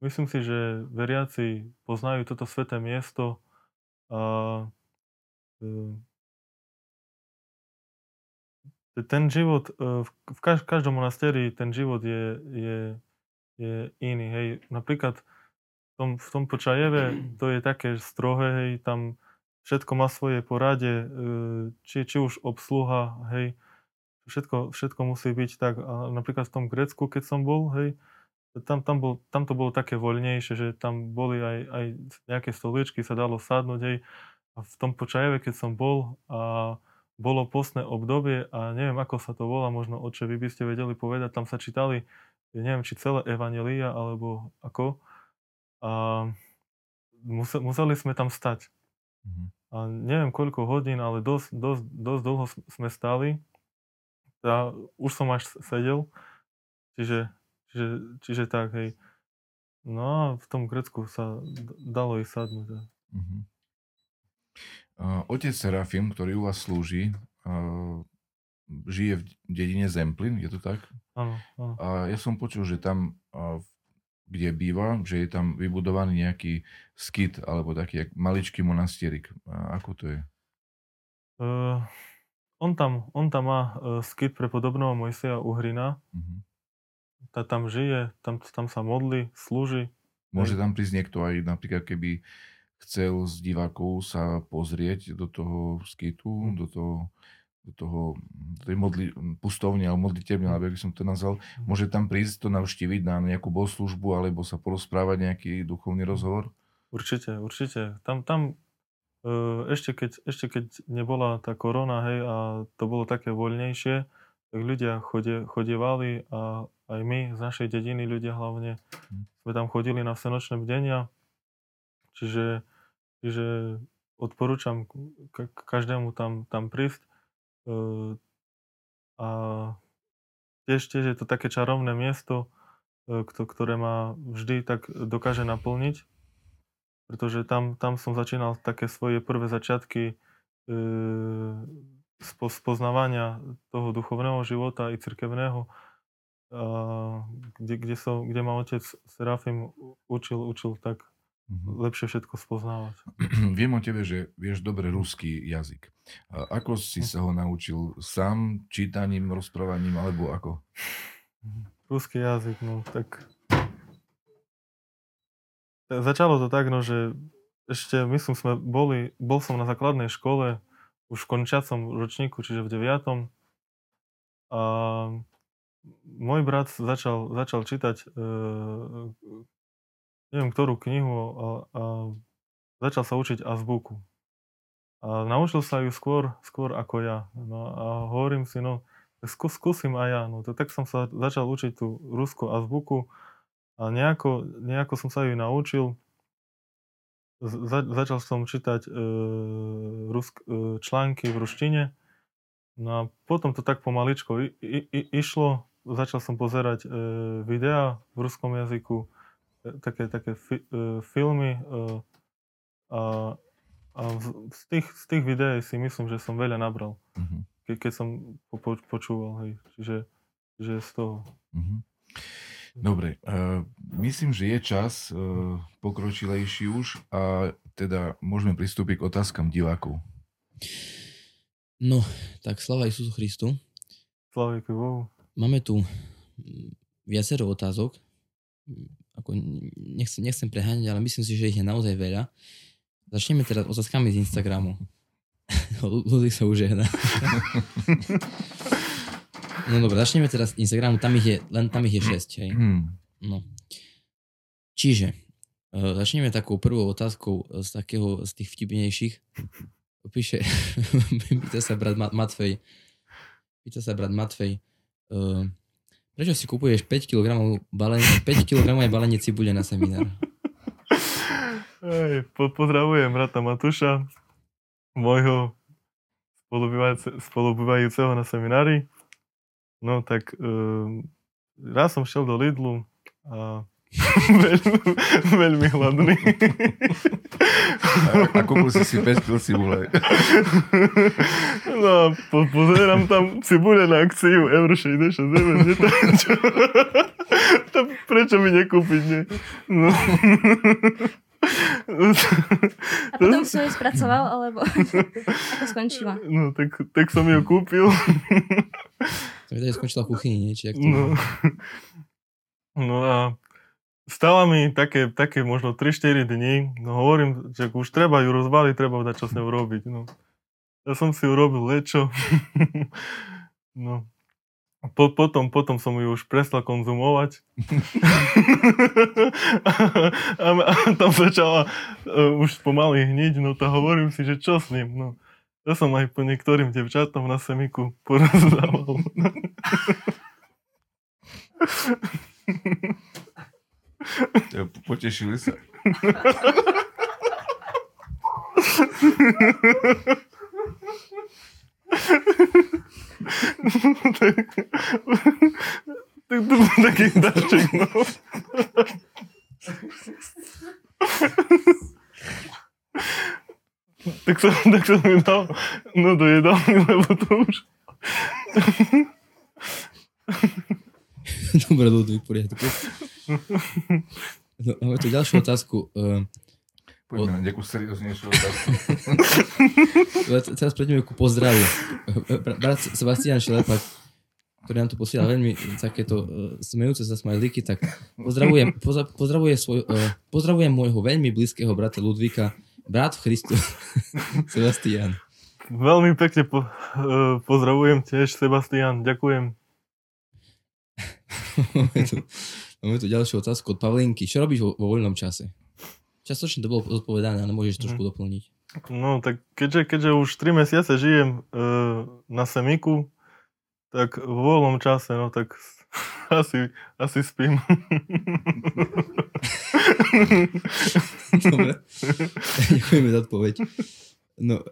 myslím si, že veriaci poznajú toto sveté miesto a e, ten život, e, v každom monastéri ten život je, je, je iný. Hej. Napríklad v tom, v tom Počajeve to je také strohé, hej, tam všetko má svoje porade, e, či, či už obsluha, hej, všetko, všetko musí byť tak. A napríklad v tom Grécku, keď som bol, hej, tam, tam, bol, tam to bolo také voľnejšie, že tam boli aj, aj nejaké stoličky, sa dalo sadnúť, hej. A v tom Počajeve, keď som bol a bolo postné obdobie a neviem, ako sa to volá, možno oče, vy by ste vedeli povedať, tam sa čítali, neviem, či celé Evangelia, alebo ako. A museli sme tam stať. Mm-hmm. A neviem, koľko hodín, ale dosť, dosť, dosť dlho sme stali. A už som až sedel. Čiže, čiže, čiže tak, hej. No a v tom Grecku sa dalo i sadnúť. Mm-hmm. Otec Serafim, ktorý u vás slúži, žije v dedine Zemplin, je to tak? Áno, áno. A ja som počul, že tam, kde býva, že je tam vybudovaný nejaký skit, alebo taký jak maličký monastierik. A ako to je? Uh, on, tam, on tam má uh, skit pre podobného Mojseja Uhrina. Uh-huh. Tá tam žije, tam, tam sa modli, slúži. Môže tam prísť niekto aj napríklad, keby chcel z divákov sa pozrieť do toho skitu, mm. do toho, do toho do tej modli, pustovne alebo modlitevne, mm. alebo by som to nazval, mm. môže tam prísť to navštíviť na nejakú bohoslužbu alebo sa porozprávať nejaký duchovný rozhovor? Určite, určite. Tam, tam e, ešte keď, ešte keď nebola tá korona, hej, a to bolo také voľnejšie, tak ľudia chodie, chodievali a aj my z našej dediny, ľudia hlavne, mm. sme tam chodili na vsenočné bdenia, čiže Čiže odporúčam každému tam, tam prísť. E, a tiež, tiež je to také čarovné miesto, e, ktoré ma vždy tak dokáže naplniť, pretože tam, tam som začínal také svoje prvé začiatky e, spoznávania toho duchovného života i cirkevného, kde, kde, som, kde ma otec Serafim učil, učil tak mm-hmm. lepšie všetko spoznávať. [clears throat] Viem o tebe, že vieš dobre ruský jazyk. Ako si sa ho naučil? Sám, čítaním, rozprávaním, alebo ako? Ruský jazyk, no tak... Začalo to tak, no, že ešte, myslím, sme boli, bol som na základnej škole, už v končiacom ročníku, čiže v 9. A môj brat začal, začal čítať e, neviem ktorú knihu a, a začal sa učiť azbuku. A naučil sa ju skôr, skôr ako ja. No a hovorím si, no skús, skúsim aj ja. No to, tak som sa začal učiť tú ruskú azbuku a nejako, nejako som sa ju naučil. Za, začal som čítať e, rusk, e, články v ruštine. No a potom to tak pomaličko i, i, i, išlo. Začal som pozerať e, videá v ruskom jazyku také, také fi, uh, filmy uh, a, a z, tých, z tých videí si myslím, že som veľa nabral, uh-huh. ke, keď som po, po, počúval, hej. Čiže, čiže z toho. Uh-huh. Dobre, uh, myslím, že je čas uh, pokročilejší už a teda môžeme pristúpiť k otázkam divákov. No, tak slava Isusu Christu. Sláva Bohu. Máme tu viacero otázok ako nechcem, nechcem preháňať, ale myslím si, že ich je naozaj veľa. Začneme teraz otázkami z Instagramu. [laughs] Ľudí sa už. [laughs] no dobre, začneme teraz Instagramu, tam ich je, len tam ich je 6, hej. Hmm. No. Čiže, uh, začneme takou prvou otázkou z takého, z tých vtipnejších. Píše, [laughs] pýta sa brat Matfej, pýta sa brat Matfej, uh, Prečo si kupuješ 5 kg balenie, 5 kg balenie cibule na seminár? Po, pozdravujem brata Matúša, môjho spolubývajúceho na seminári. No tak e, raz som šiel do Lidlu a [laughs] veľmi, veľmi hladný. A, a kúpil si si 5 kg cibule. No a po, pozerám tam cibule na akciu euro 66 eur. To, čo, to, prečo mi nekúpiť, nie? No. A potom si ju spracoval, alebo ako skončila? No, tak, tak som ju kúpil. To je skončila v kuchyni, nie? Či no. no a stala mi také, také možno 3-4 dní, no hovorím, že už treba ju rozbaliť, treba dať čo s ňou robiť. No. Ja som si urobil lečo. [laughs] no. Po, potom, potom som ju už prestal konzumovať. [laughs] a, a tam začala uh, už pomaly hniť, no to hovorím si, že čo s ním, no. Ja som aj po niektorým devčatom na semiku porozdával. Potešili sa. [laughs] tak, to bol taký darček, no. tak som, tak som mi dal no do jedálny, lebo to už... Dobre, v poriadku. No, máme tu ďalšiu otázku. Poďme na nejakú serióznejšiu otázku. [laughs] Teraz prejdeme ku pozdravu. Brat Sebastian Šelepak, ktorý nám tu posiela veľmi takéto uh, smejúce sa smajlíky, tak pozdravujem, pozdrav, pozdravuje svoj, uh, pozdravujem môjho veľmi blízkeho brata Ludvíka, brat v Christu, [laughs] Sebastian. Veľmi pekne po, uh, pozdravujem tiež, Sebastian, ďakujem. [laughs] máme, tu, máme tu ďalšiu otázku od Pavlinky. Čo robíš vo, vo voľnom čase? Častočne to bolo odpovedané, ale môžeš trošku mm. doplniť. No tak keďže, keďže už 3 mesiace žijem e, na Semiku, tak v voľnom čase, no tak [laughs] asi, asi spím. [laughs] Dobre. [laughs] Ďakujeme za odpoveď. No.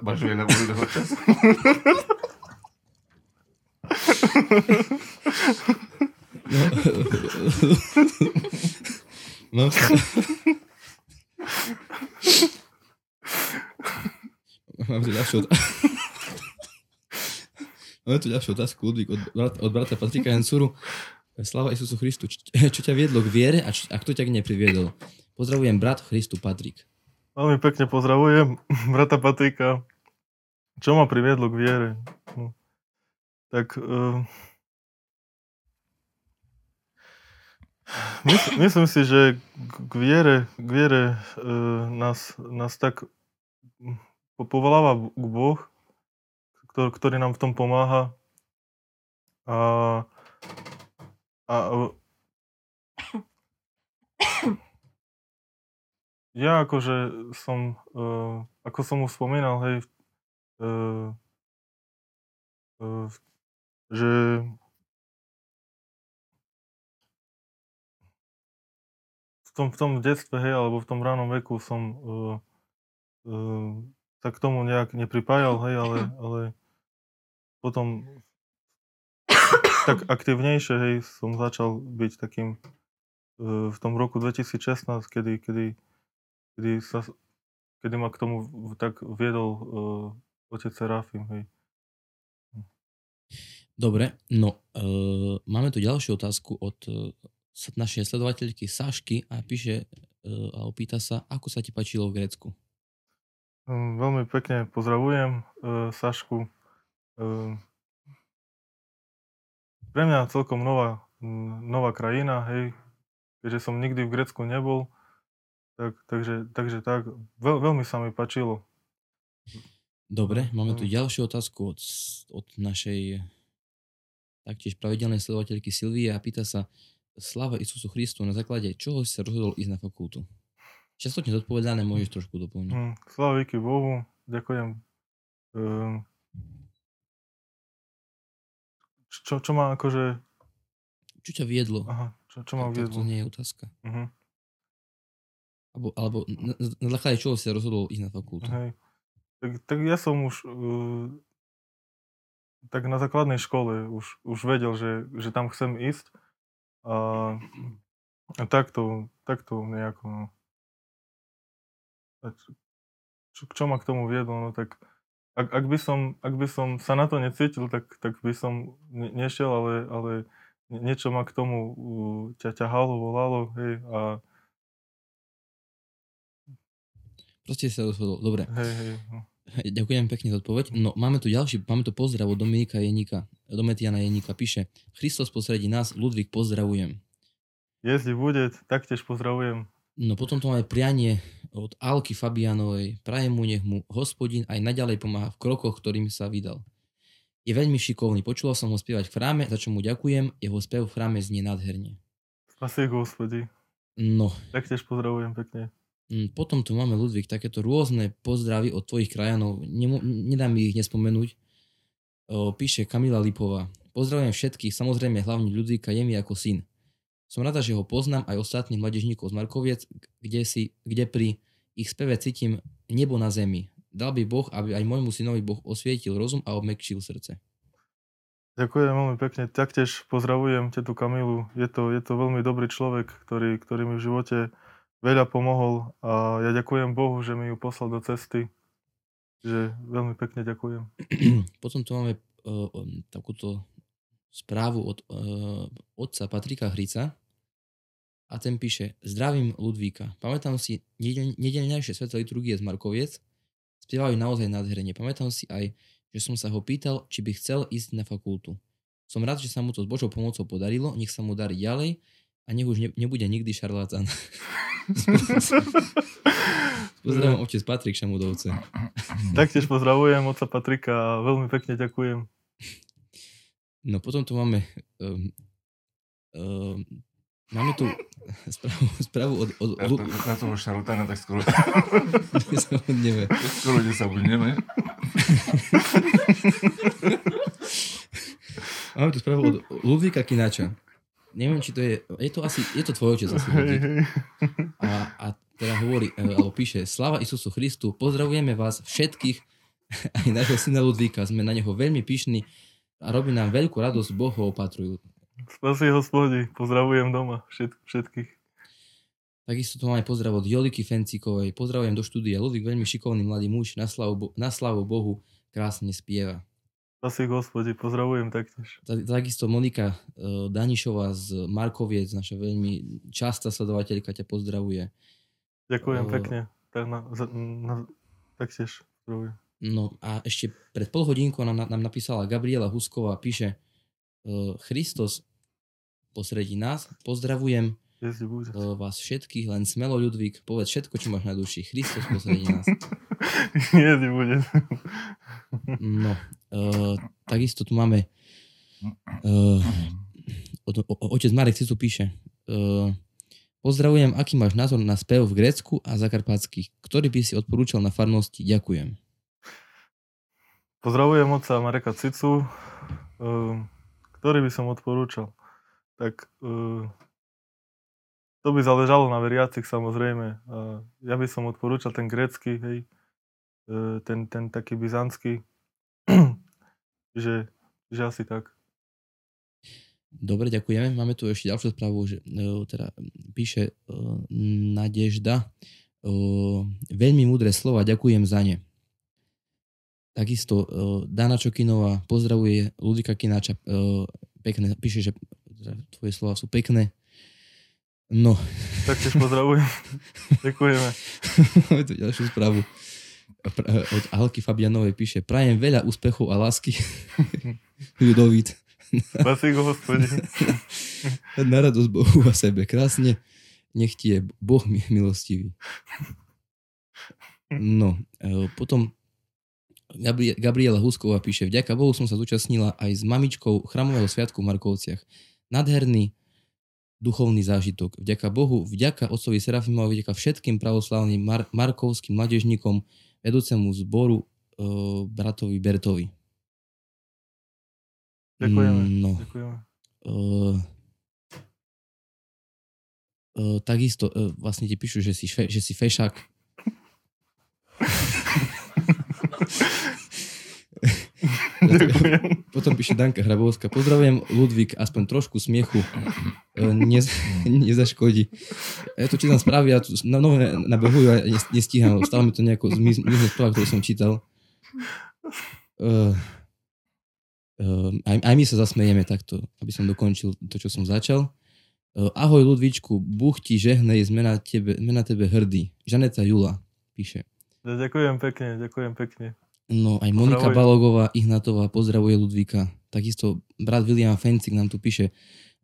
Máš veľa voľného času? No. Sa... [laughs] Mám tu ďalšiu otázku. Máme tu ďalšiu otázku, Ludvík, od, od brata Patrika Jansuru. Slava Isusu Christu. Čo ťa viedlo k viere a, čo, a kto ťa k nej priviedol? Pozdravujem brat Christu Patrik. Veľmi pekne pozdravujem brata Patrika. Čo ma priviedlo k viere? No. Tak uh, Mysl, myslím si, že k viere, k viere e, nás, nás tak povoláva k Boh, ktorý, ktorý nám v tom pomáha. A, a ja akože som, e, ako som mu spomínal, hej, e, e, že tom, v tom detstve, hej, alebo v tom ránom veku som uh, uh, sa k tomu nejak nepripájal, hej, ale, ale potom tak aktivnejšie, hej, som začal byť takým uh, v tom roku 2016, kedy, kedy, kedy, sa, kedy ma k tomu tak viedol uh, otec Serafim, hej. Dobre, no uh, máme tu ďalšiu otázku od uh, našej sledovateľky Sašky a píše uh, a opýta sa, ako sa ti páčilo v Grécku. Um, veľmi pekne pozdravujem uh, Sašku. Uh, pre mňa celkom nová, nová krajina, hej, keďže som nikdy v Grécku nebol, tak, takže, takže tak, veľ, veľmi sa mi páčilo. Dobre, máme tu ďalšiu otázku od, od našej taktiež pravidelnej sledovateľky Silvie a pýta sa, Sláva Isusu Christu, na základe čoho si sa rozhodol ísť na fakultu? Častotne zodpovedané môžeš trošku doplniť. Mm, sláva díky Bohu, ďakujem. Um, čo, čo ma akože... Čo ťa viedlo? Aha, čo, čo ma viedlo? To nie je otázka. Uh-huh. Alebo, alebo na, na základe čoho si sa rozhodol ísť na fakultu? Hej. Tak, tak ja som už uh, tak na základnej škole už, už vedel, že, že tam chcem ísť. A, a takto, takto nejako, no. Čo, čo ma k tomu viedlo, no tak ak, ak, by som, ak by som sa na to necítil, tak, tak by som ne, nešiel, ale, ale niečo ma k tomu uh, ťa ťahalo, volalo, hej, a Proste sa rozhodol. Dobre. Hej, hej. No. Ďakujem pekne za odpoveď. No, máme tu ďalší, máme tu pozdrav od Dominika Jenika, Dometiana Jenika. Píše, Christos posredí nás, Ludvík, pozdravujem. Jestli bude, taktiež pozdravujem. No potom tu máme prianie od Alky Fabianovej. Prajem mu, nech mu hospodin aj naďalej pomáha v krokoch, ktorým sa vydal. Je veľmi šikovný. Počula som ho spievať v chráme, za čo mu ďakujem. Jeho spev v chráme znie nádherne. Spasí hospodi. No. Taktiež pozdravujem pekne. Mm, potom tu máme, Ludvík, takéto rôzne pozdravy od tvojich krajanov. Nemo, nedám ich nespomenúť. O, píše Kamila Lipová. Pozdravujem všetkých, samozrejme hlavne Ludvíka, je mi ako syn. Som rada, že ho poznám aj ostatných mladežníkov z Markoviec, kde, si, kde pri ich speve cítim nebo na zemi. Dal by Boh, aby aj môjmu synovi Boh osvietil rozum a obmekčil srdce. Ďakujem veľmi pekne. Taktiež pozdravujem tetu Kamilu. Je to, je to veľmi dobrý človek, ktorý, ktorý mi v živote veľa pomohol a ja ďakujem Bohu, že mi ju poslal do cesty. Že veľmi pekne ďakujem. [clears throat] Potom tu máme uh, takúto správu od uh, otca Patrika Hrica, a ten píše Zdravím Ludvíka. Pamätám si nedelnejšie sveté liturgie z Markoviec. Spievajú naozaj nádherne. Pamätám si aj, že som sa ho pýtal, či by chcel ísť na fakultu. Som rád, že sa mu to s Božou pomocou podarilo, nech sa mu darí ďalej a nech už ne, nebude nikdy šarlatán. [laughs] Pozdravujem otec Patrik Šamudovce. Taktiež pozdravujem otca Patrika a veľmi pekne ďakujem. No potom tu máme um, um, Máme tu správu, správu od... od, od... Na, toho šarlatána tak skoro... Nezabudneme. skoro nezabudneme. Máme tu správu od Ludvíka Kináča. Neviem, či to je... Je to asi... Je to tvoj otec asi. [laughs] A, a teda hovorí, e, alebo píše Slava Isusu Christu, pozdravujeme vás všetkých, [laughs] aj nášho syna Ludvíka. Sme na neho veľmi pyšní a robí nám veľkú radosť, Boh ho opatrujú. Spasí hospodi, pozdravujem doma všet, všetkých. Takisto tu máme pozdrav od Joliky Fencikovej. Pozdravujem do štúdia. Ludvík veľmi šikovný mladý muž, na slavu, na slavu Bohu krásne spieva. Spasí hospodi, pozdravujem taktiež. Takisto Monika uh, Danišová z Markoviec, naša veľmi častá sledovateľka, ťa pozdravuje. Ďakujem uh, pekne. Tak na, na, taktiež pozdravujem. No a ešte pred pol hodinku nám, nám napísala Gabriela Husková, píše, uh, Christos posredí nás. Pozdravujem vás všetkých, len smelo Ľudvík, povedz všetko, čo máš na duši. Christos posredí nás. [laughs] Nie, nebude. no, uh, takisto tu máme uh, otec Marek si tu píše uh, Pozdravujem, aký máš názor na spev v Grécku a Zakarpatských, ktorý by si odporúčal na farnosti? Ďakujem. Pozdravujem oca Mareka Cicu. Ktorý by som odporúčal? Tak to by záležalo na veriacich samozrejme. Ja by som odporúčal ten grécky, hej, ten, ten taký byzantský, že, že asi tak. Dobre, ďakujeme. Máme tu ešte ďalšiu správu, že uh, teda píše uh, Nadežda. Uh, veľmi múdre slova, ďakujem za ne. Takisto uh, Dana Čokinová pozdravuje Ludvika Kináča uh, pekne, píše, že tvoje slova sú pekné. No. tiež pozdravujem. [laughs] Ďakujeme. Máme tu ďalšiu správu. Od Alky Fabianovej píše Prajem veľa úspechov a lásky. [laughs] Ľudovít. Spasí go, hospodin. Na radosť Bohu a sebe. Krásne. Nech ti je Boh milostivý. No, e, potom Gabri- Gabriela Husková píše, vďaka Bohu som sa zúčastnila aj s mamičkou chramového sviatku v Markovciach. Nadherný duchovný zážitok. Vďaka Bohu, vďaka otcovi Serafimovi, vďaka všetkým pravoslavným mar- markovským mladežníkom, vedúcemu zboru uh, bratovi Bertovi. Ďakujeme. No. Ďakujeme. Uh, uh, takisto uh, vlastne ti píšu, že si, že si fešák. [laughs] [laughs] Potom píše Danka Hrabovská. Pozdravujem Ludvík, aspoň trošku smiechu e, nez, [laughs] nezaškodí. Ja to čítam správy a tu na nové nabehujú a nestíham. Stále mi to nejako zmizne správa, ktorú som čítal. Uh, uh, aj, aj my sa zasmejeme takto, aby som dokončil to, čo som začal. Uh, ahoj Ludvičku, Búh ti žehnej, sme na tebe, sme na tebe hrdí. Žaneta Jula píše. Ďakujem pekne, ďakujem pekne. No aj Monika Pozdravujem. Balogová, Ignatová, pozdravuje Ludvíka. Takisto brat William Fencik nám tu píše,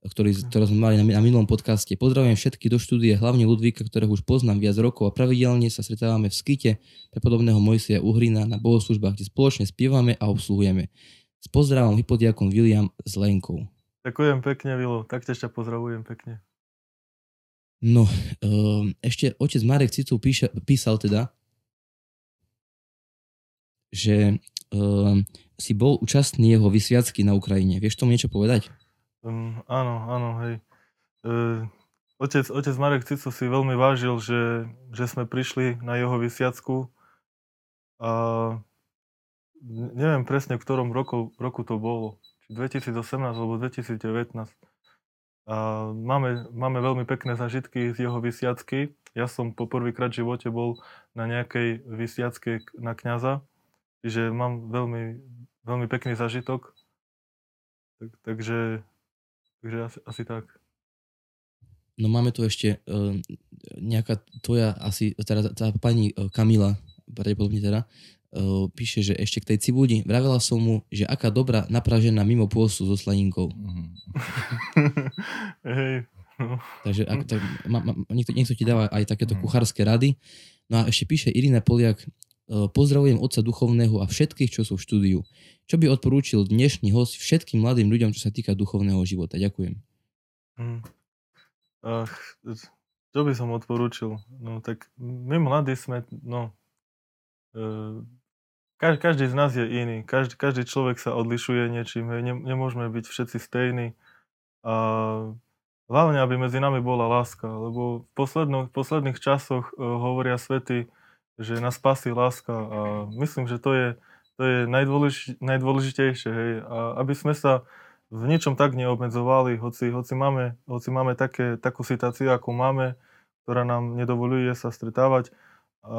ktorý, ktorý sme mali na, na minulom podcaste. Pozdravujem všetky do štúdie, hlavne Ludvíka, ktorého už poznám viac rokov a pravidelne sa stretávame v skite pre podobného Mojsia Uhrina na bohoslužbách, kde spoločne spievame a obsluhujeme. S pozdravom hypodiakon William s Lenkou. Ďakujem pekne, Vilo. Taktiež ťa pozdravujem pekne. No, um, ešte otec Marek Cicu píše, písal teda, že uh, si bol účastný jeho vysviacky na Ukrajine. Vieš tomu niečo povedať? Um, áno, áno, hej. Uh, otec, otec Marek Cico si veľmi vážil, že, že sme prišli na jeho vysviacku a neviem presne, v ktorom roku, roku to bolo. Či 2018 alebo 2019. A máme, máme veľmi pekné zažitky z jeho vysviacky. Ja som po prvýkrát v živote bol na nejakej vysviacke na kňaza Čiže mám veľmi, veľmi pekný zažitok. Tak, takže, takže asi, asi tak. No máme tu ešte uh, nejaká tvoja asi, teda tá pani uh, Kamila, pravdepodobne teda, uh, píše, že ešte k tej cibuli vravela som mu, že aká dobrá napražená mimo pôsu so slaninkou. Mm-hmm. [laughs] Hej, no. Takže ak, tak, ma, ma, niekto, niekto ti dáva aj takéto mm. kuchárske rady. No a ešte píše Irina Poliak, pozdravujem otca duchovného a všetkých, čo sú v štúdiu. Čo by odporúčil dnešný host všetkým mladým ľuďom, čo sa týka duchovného života? Ďakujem. Hmm. Ach, čo by som odporúčil? No tak my mladí sme, no, e, každý z nás je iný. Každý, každý človek sa odlišuje niečím. Ne, nemôžeme byť všetci stejní. A hlavne, aby medzi nami bola láska. Lebo v, posledných, posledných časoch uh, hovoria svety, že nás spasí láska a myslím, že to je, to je najdôleži, najdôležitejšie, hej, a aby sme sa v ničom tak neobmedzovali, hoci, hoci máme, hoci máme také, takú situáciu, ako máme, ktorá nám nedovoluje sa stretávať a,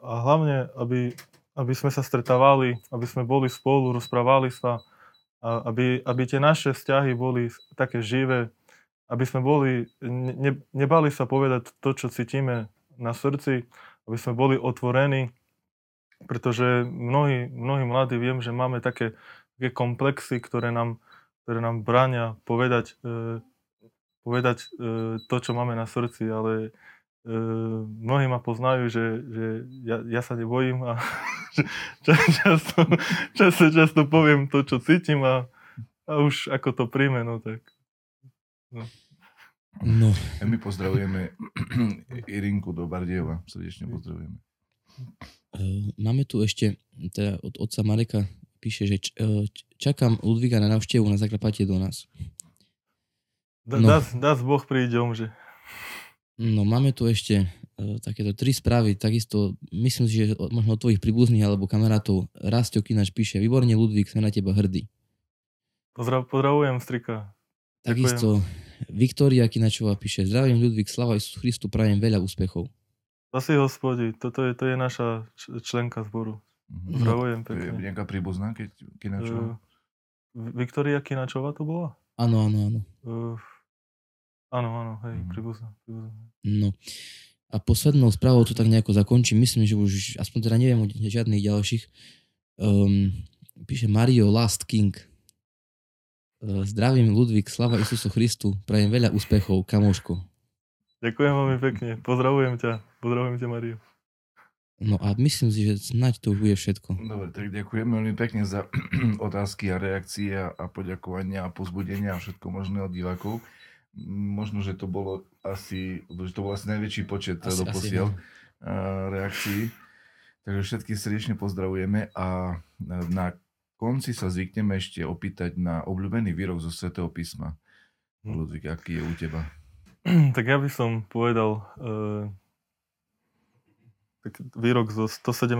a hlavne, aby, aby sme sa stretávali, aby sme boli spolu, rozprávali sa, a aby, aby tie naše vzťahy boli také živé, aby sme boli, ne, nebali sa povedať to, čo cítime na srdci, aby sme boli otvorení, pretože mnohí, mnohí mladí viem, že máme také, také komplexy, ktoré nám, ktoré nám bránia povedať, e, povedať e, to, čo máme na srdci, ale e, mnohí ma poznajú, že, že ja, ja sa nebojím a [laughs] často, často, často poviem to, čo cítim a, a už ako to príjme, no tak. No. No. My pozdravujeme Irinku do Bardieva. Srdečne pozdravujeme. Uh, máme tu ešte, teda od otca Mareka píše, že č, uh, čakám Ludvíka na návštevu na Zakrapatie do nás. No. Dá Boh príde že. No máme tu ešte uh, takéto tri správy, takisto myslím si, že možno od tvojich príbuzných alebo kamarátov Rastio Kinač píše, výborne Ludvík, sme na teba hrdí. Pozdrav, pozdravujem, strika. Takisto Ďakujem. Viktória Kinačová píše, zdravím Ľudvík, slava Isus Christu, prajem veľa úspechov. Asi hospodi, toto je, to je naša členka zboru. Mm-hmm. Zdravujem pekne. Je nejaká príbuzná, keď Kinačová? Uh, Viktória Kinačová to bola? Áno, áno, áno. Uh, áno, áno, hej, mm-hmm. príbuzná, príbuzná. No. A poslednou správou to tak nejako zakončím. Myslím, že už aspoň teda neviem o žiadnych ďalších. Um, píše Mario Last King. Eh, zdravím Ludvík, slava Isusu Christu, prajem veľa úspechov, kamoško. Ďakujem veľmi pekne, pozdravujem ťa, pozdravujem ťa Mariu. No a myslím si, že snáď to už bude všetko. Dobre, tak ďakujem veľmi pekne za [clears throat] otázky a reakcie a poďakovania a pozbudenia a všetko možné od divákov. Možno, že to bolo asi, že to bol asi najväčší počet asi, doposiaľ asi, reakcií. Takže všetky srdečne pozdravujeme a na konci sa zvykneme ešte opýtať na obľúbený výrok zo Svetého písma. Hm. Ludvík, aký je u teba? [clears throat] Tak ja by som povedal uh, tak výrok zo 117.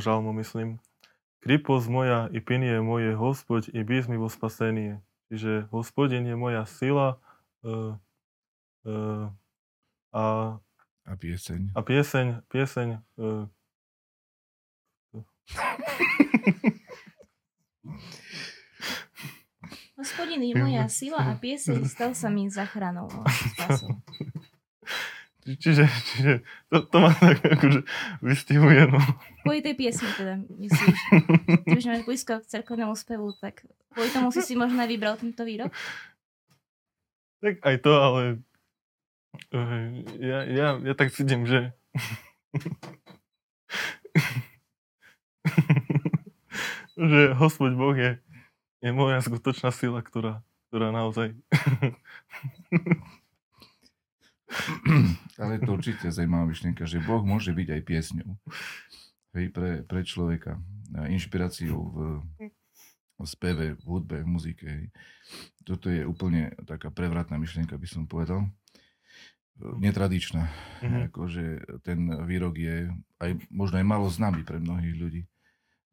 žalmu, myslím, Kriposť moja i pinie moje, Hospod i bys mi vo spasenie. Čiže hospodin je moja sila uh, uh, a, a pieseň. A pieseň, pieseň uh, [laughs] Hospodin je moja sila a pieseň stal sa mi zachranou. [laughs] Čiže, čiže to, to ma tak akože vystihuje, no. Kvôli tej piesni teda, myslíš? Ty už máš blízko k cerkovnému spevu, tak kvôli tomu si si možno aj vybral tento výrok? Tak aj to, ale ja, ja, ja tak cítim, že [laughs] že Hospod Boh je, je moja skutočná sila, ktorá, ktorá naozaj Ale to určite zaujímavá myšlienka, že Boh môže byť aj piesňou hej, pre, pre človeka. Inšpiráciou v, v speve, v hudbe, v muzike. Hej. Toto je úplne taká prevratná myšlienka, by som povedal. Netradičná. Mm-hmm. Akože ten výrok je aj, možno aj malo známy pre mnohých ľudí.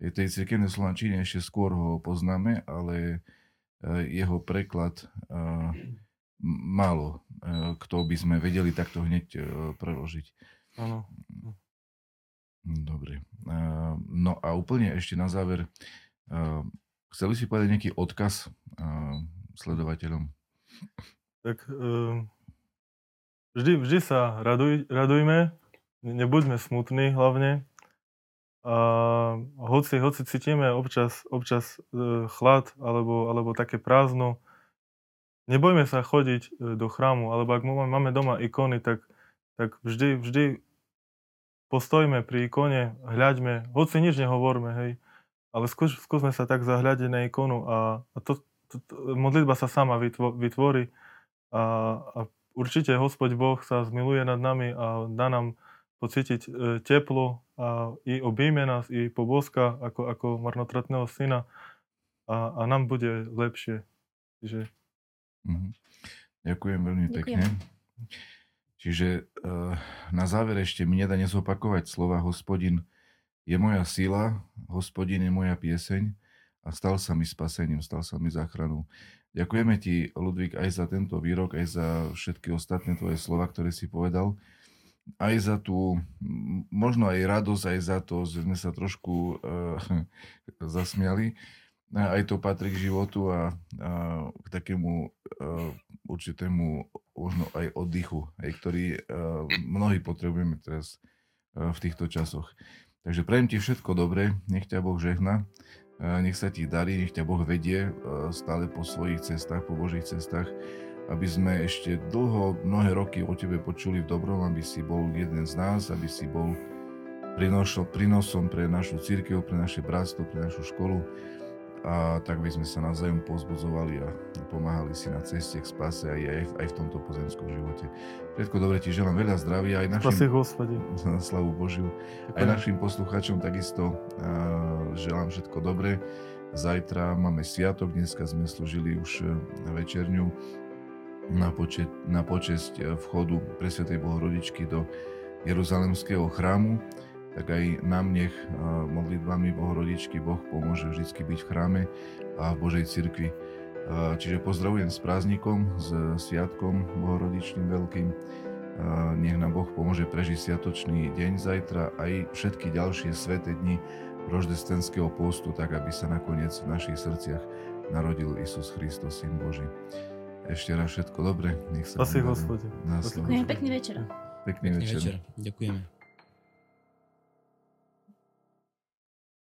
Tej cirkevnej slovančine ešte skôr ho poznáme, ale eh, jeho preklad uh, málo, e, kto by sme vedeli takto hneď e, preložiť. Áno. Dobre. E, no a úplne ešte na záver, chceli si povedať nejaký odkaz sledovateľom? Tak vždy, vždy sa raduj, radujme, nebuďme smutní hlavne. A hoci, hoci cítime občas, občas chlad alebo, alebo také prázdno, nebojme sa chodiť e, do chrámu, alebo ak máme doma ikony, tak, tak vždy, vždy postojme pri ikone, hľaďme, hoci nič nehovorme, hej, ale skús, skúsme sa tak zahľadiť na ikonu a, a to, to, to, modlitba sa sama vytvo, vytvorí a, a určite Hospod Boh sa zmiluje nad nami a dá nám pocítiť e, teplo a i objíme nás, i poboska ako, ako marnotratného syna a, a nám bude lepšie. Čiže Mhm. Ďakujem veľmi Ďakujem. pekne. Čiže uh, na záver ešte mi nedá nezopakovať slova hospodin je moja sila, hospodin je moja pieseň a stal sa mi spasením, stal sa mi záchranou. Ďakujeme ti, Ludvík, aj za tento výrok, aj za všetky ostatné tvoje slova, ktoré si povedal. Aj za tú, možno aj radosť, aj za to, že sme sa trošku uh, [laughs] zasmiali aj to patrí k životu a, a k takému uh, určitému možno aj oddychu, aj ktorý uh, mnohí potrebujeme teraz uh, v týchto časoch. Takže prajem ti všetko dobré, nech ťa Boh žehna, uh, nech sa ti darí, nech ťa Boh vedie uh, stále po svojich cestách, po Božích cestách, aby sme ešte dlho, mnohé roky o tebe počuli v dobrom, aby si bol jeden z nás, aby si bol prinosom, prinosom pre našu církev, pre naše bratstvo, pre našu školu, a tak by sme sa navzájom pozbudzovali a pomáhali si na ceste k spase aj, aj, aj v tomto pozemskom živote. Všetko dobre ti želám veľa zdravia aj našim... [laughs] Slavu Božiu. Ďakujem. Aj našim poslucháčom takisto uh, želám všetko dobré. Zajtra máme sviatok, dneska sme slúžili už večerňu na, počet, na počesť vchodu Presvetej Bohorodičky do Jeruzalemského chrámu tak aj nám nech modlitbami Bohorodičky Boh pomôže vždy byť v chráme a v Božej cirkvi. Čiže pozdravujem s prázdnikom, s sviatkom Bohorodičným veľkým. Nech nám Boh pomôže prežiť sviatočný deň zajtra aj všetky ďalšie sveté dni roždestenského postu, tak aby sa nakoniec v našich srdciach narodil Isus Kristus, Syn Boží. Ešte raz všetko dobre. Nech sa Hospode. Pekný večer. Pekný, Pekný večer. večer. Ďakujeme.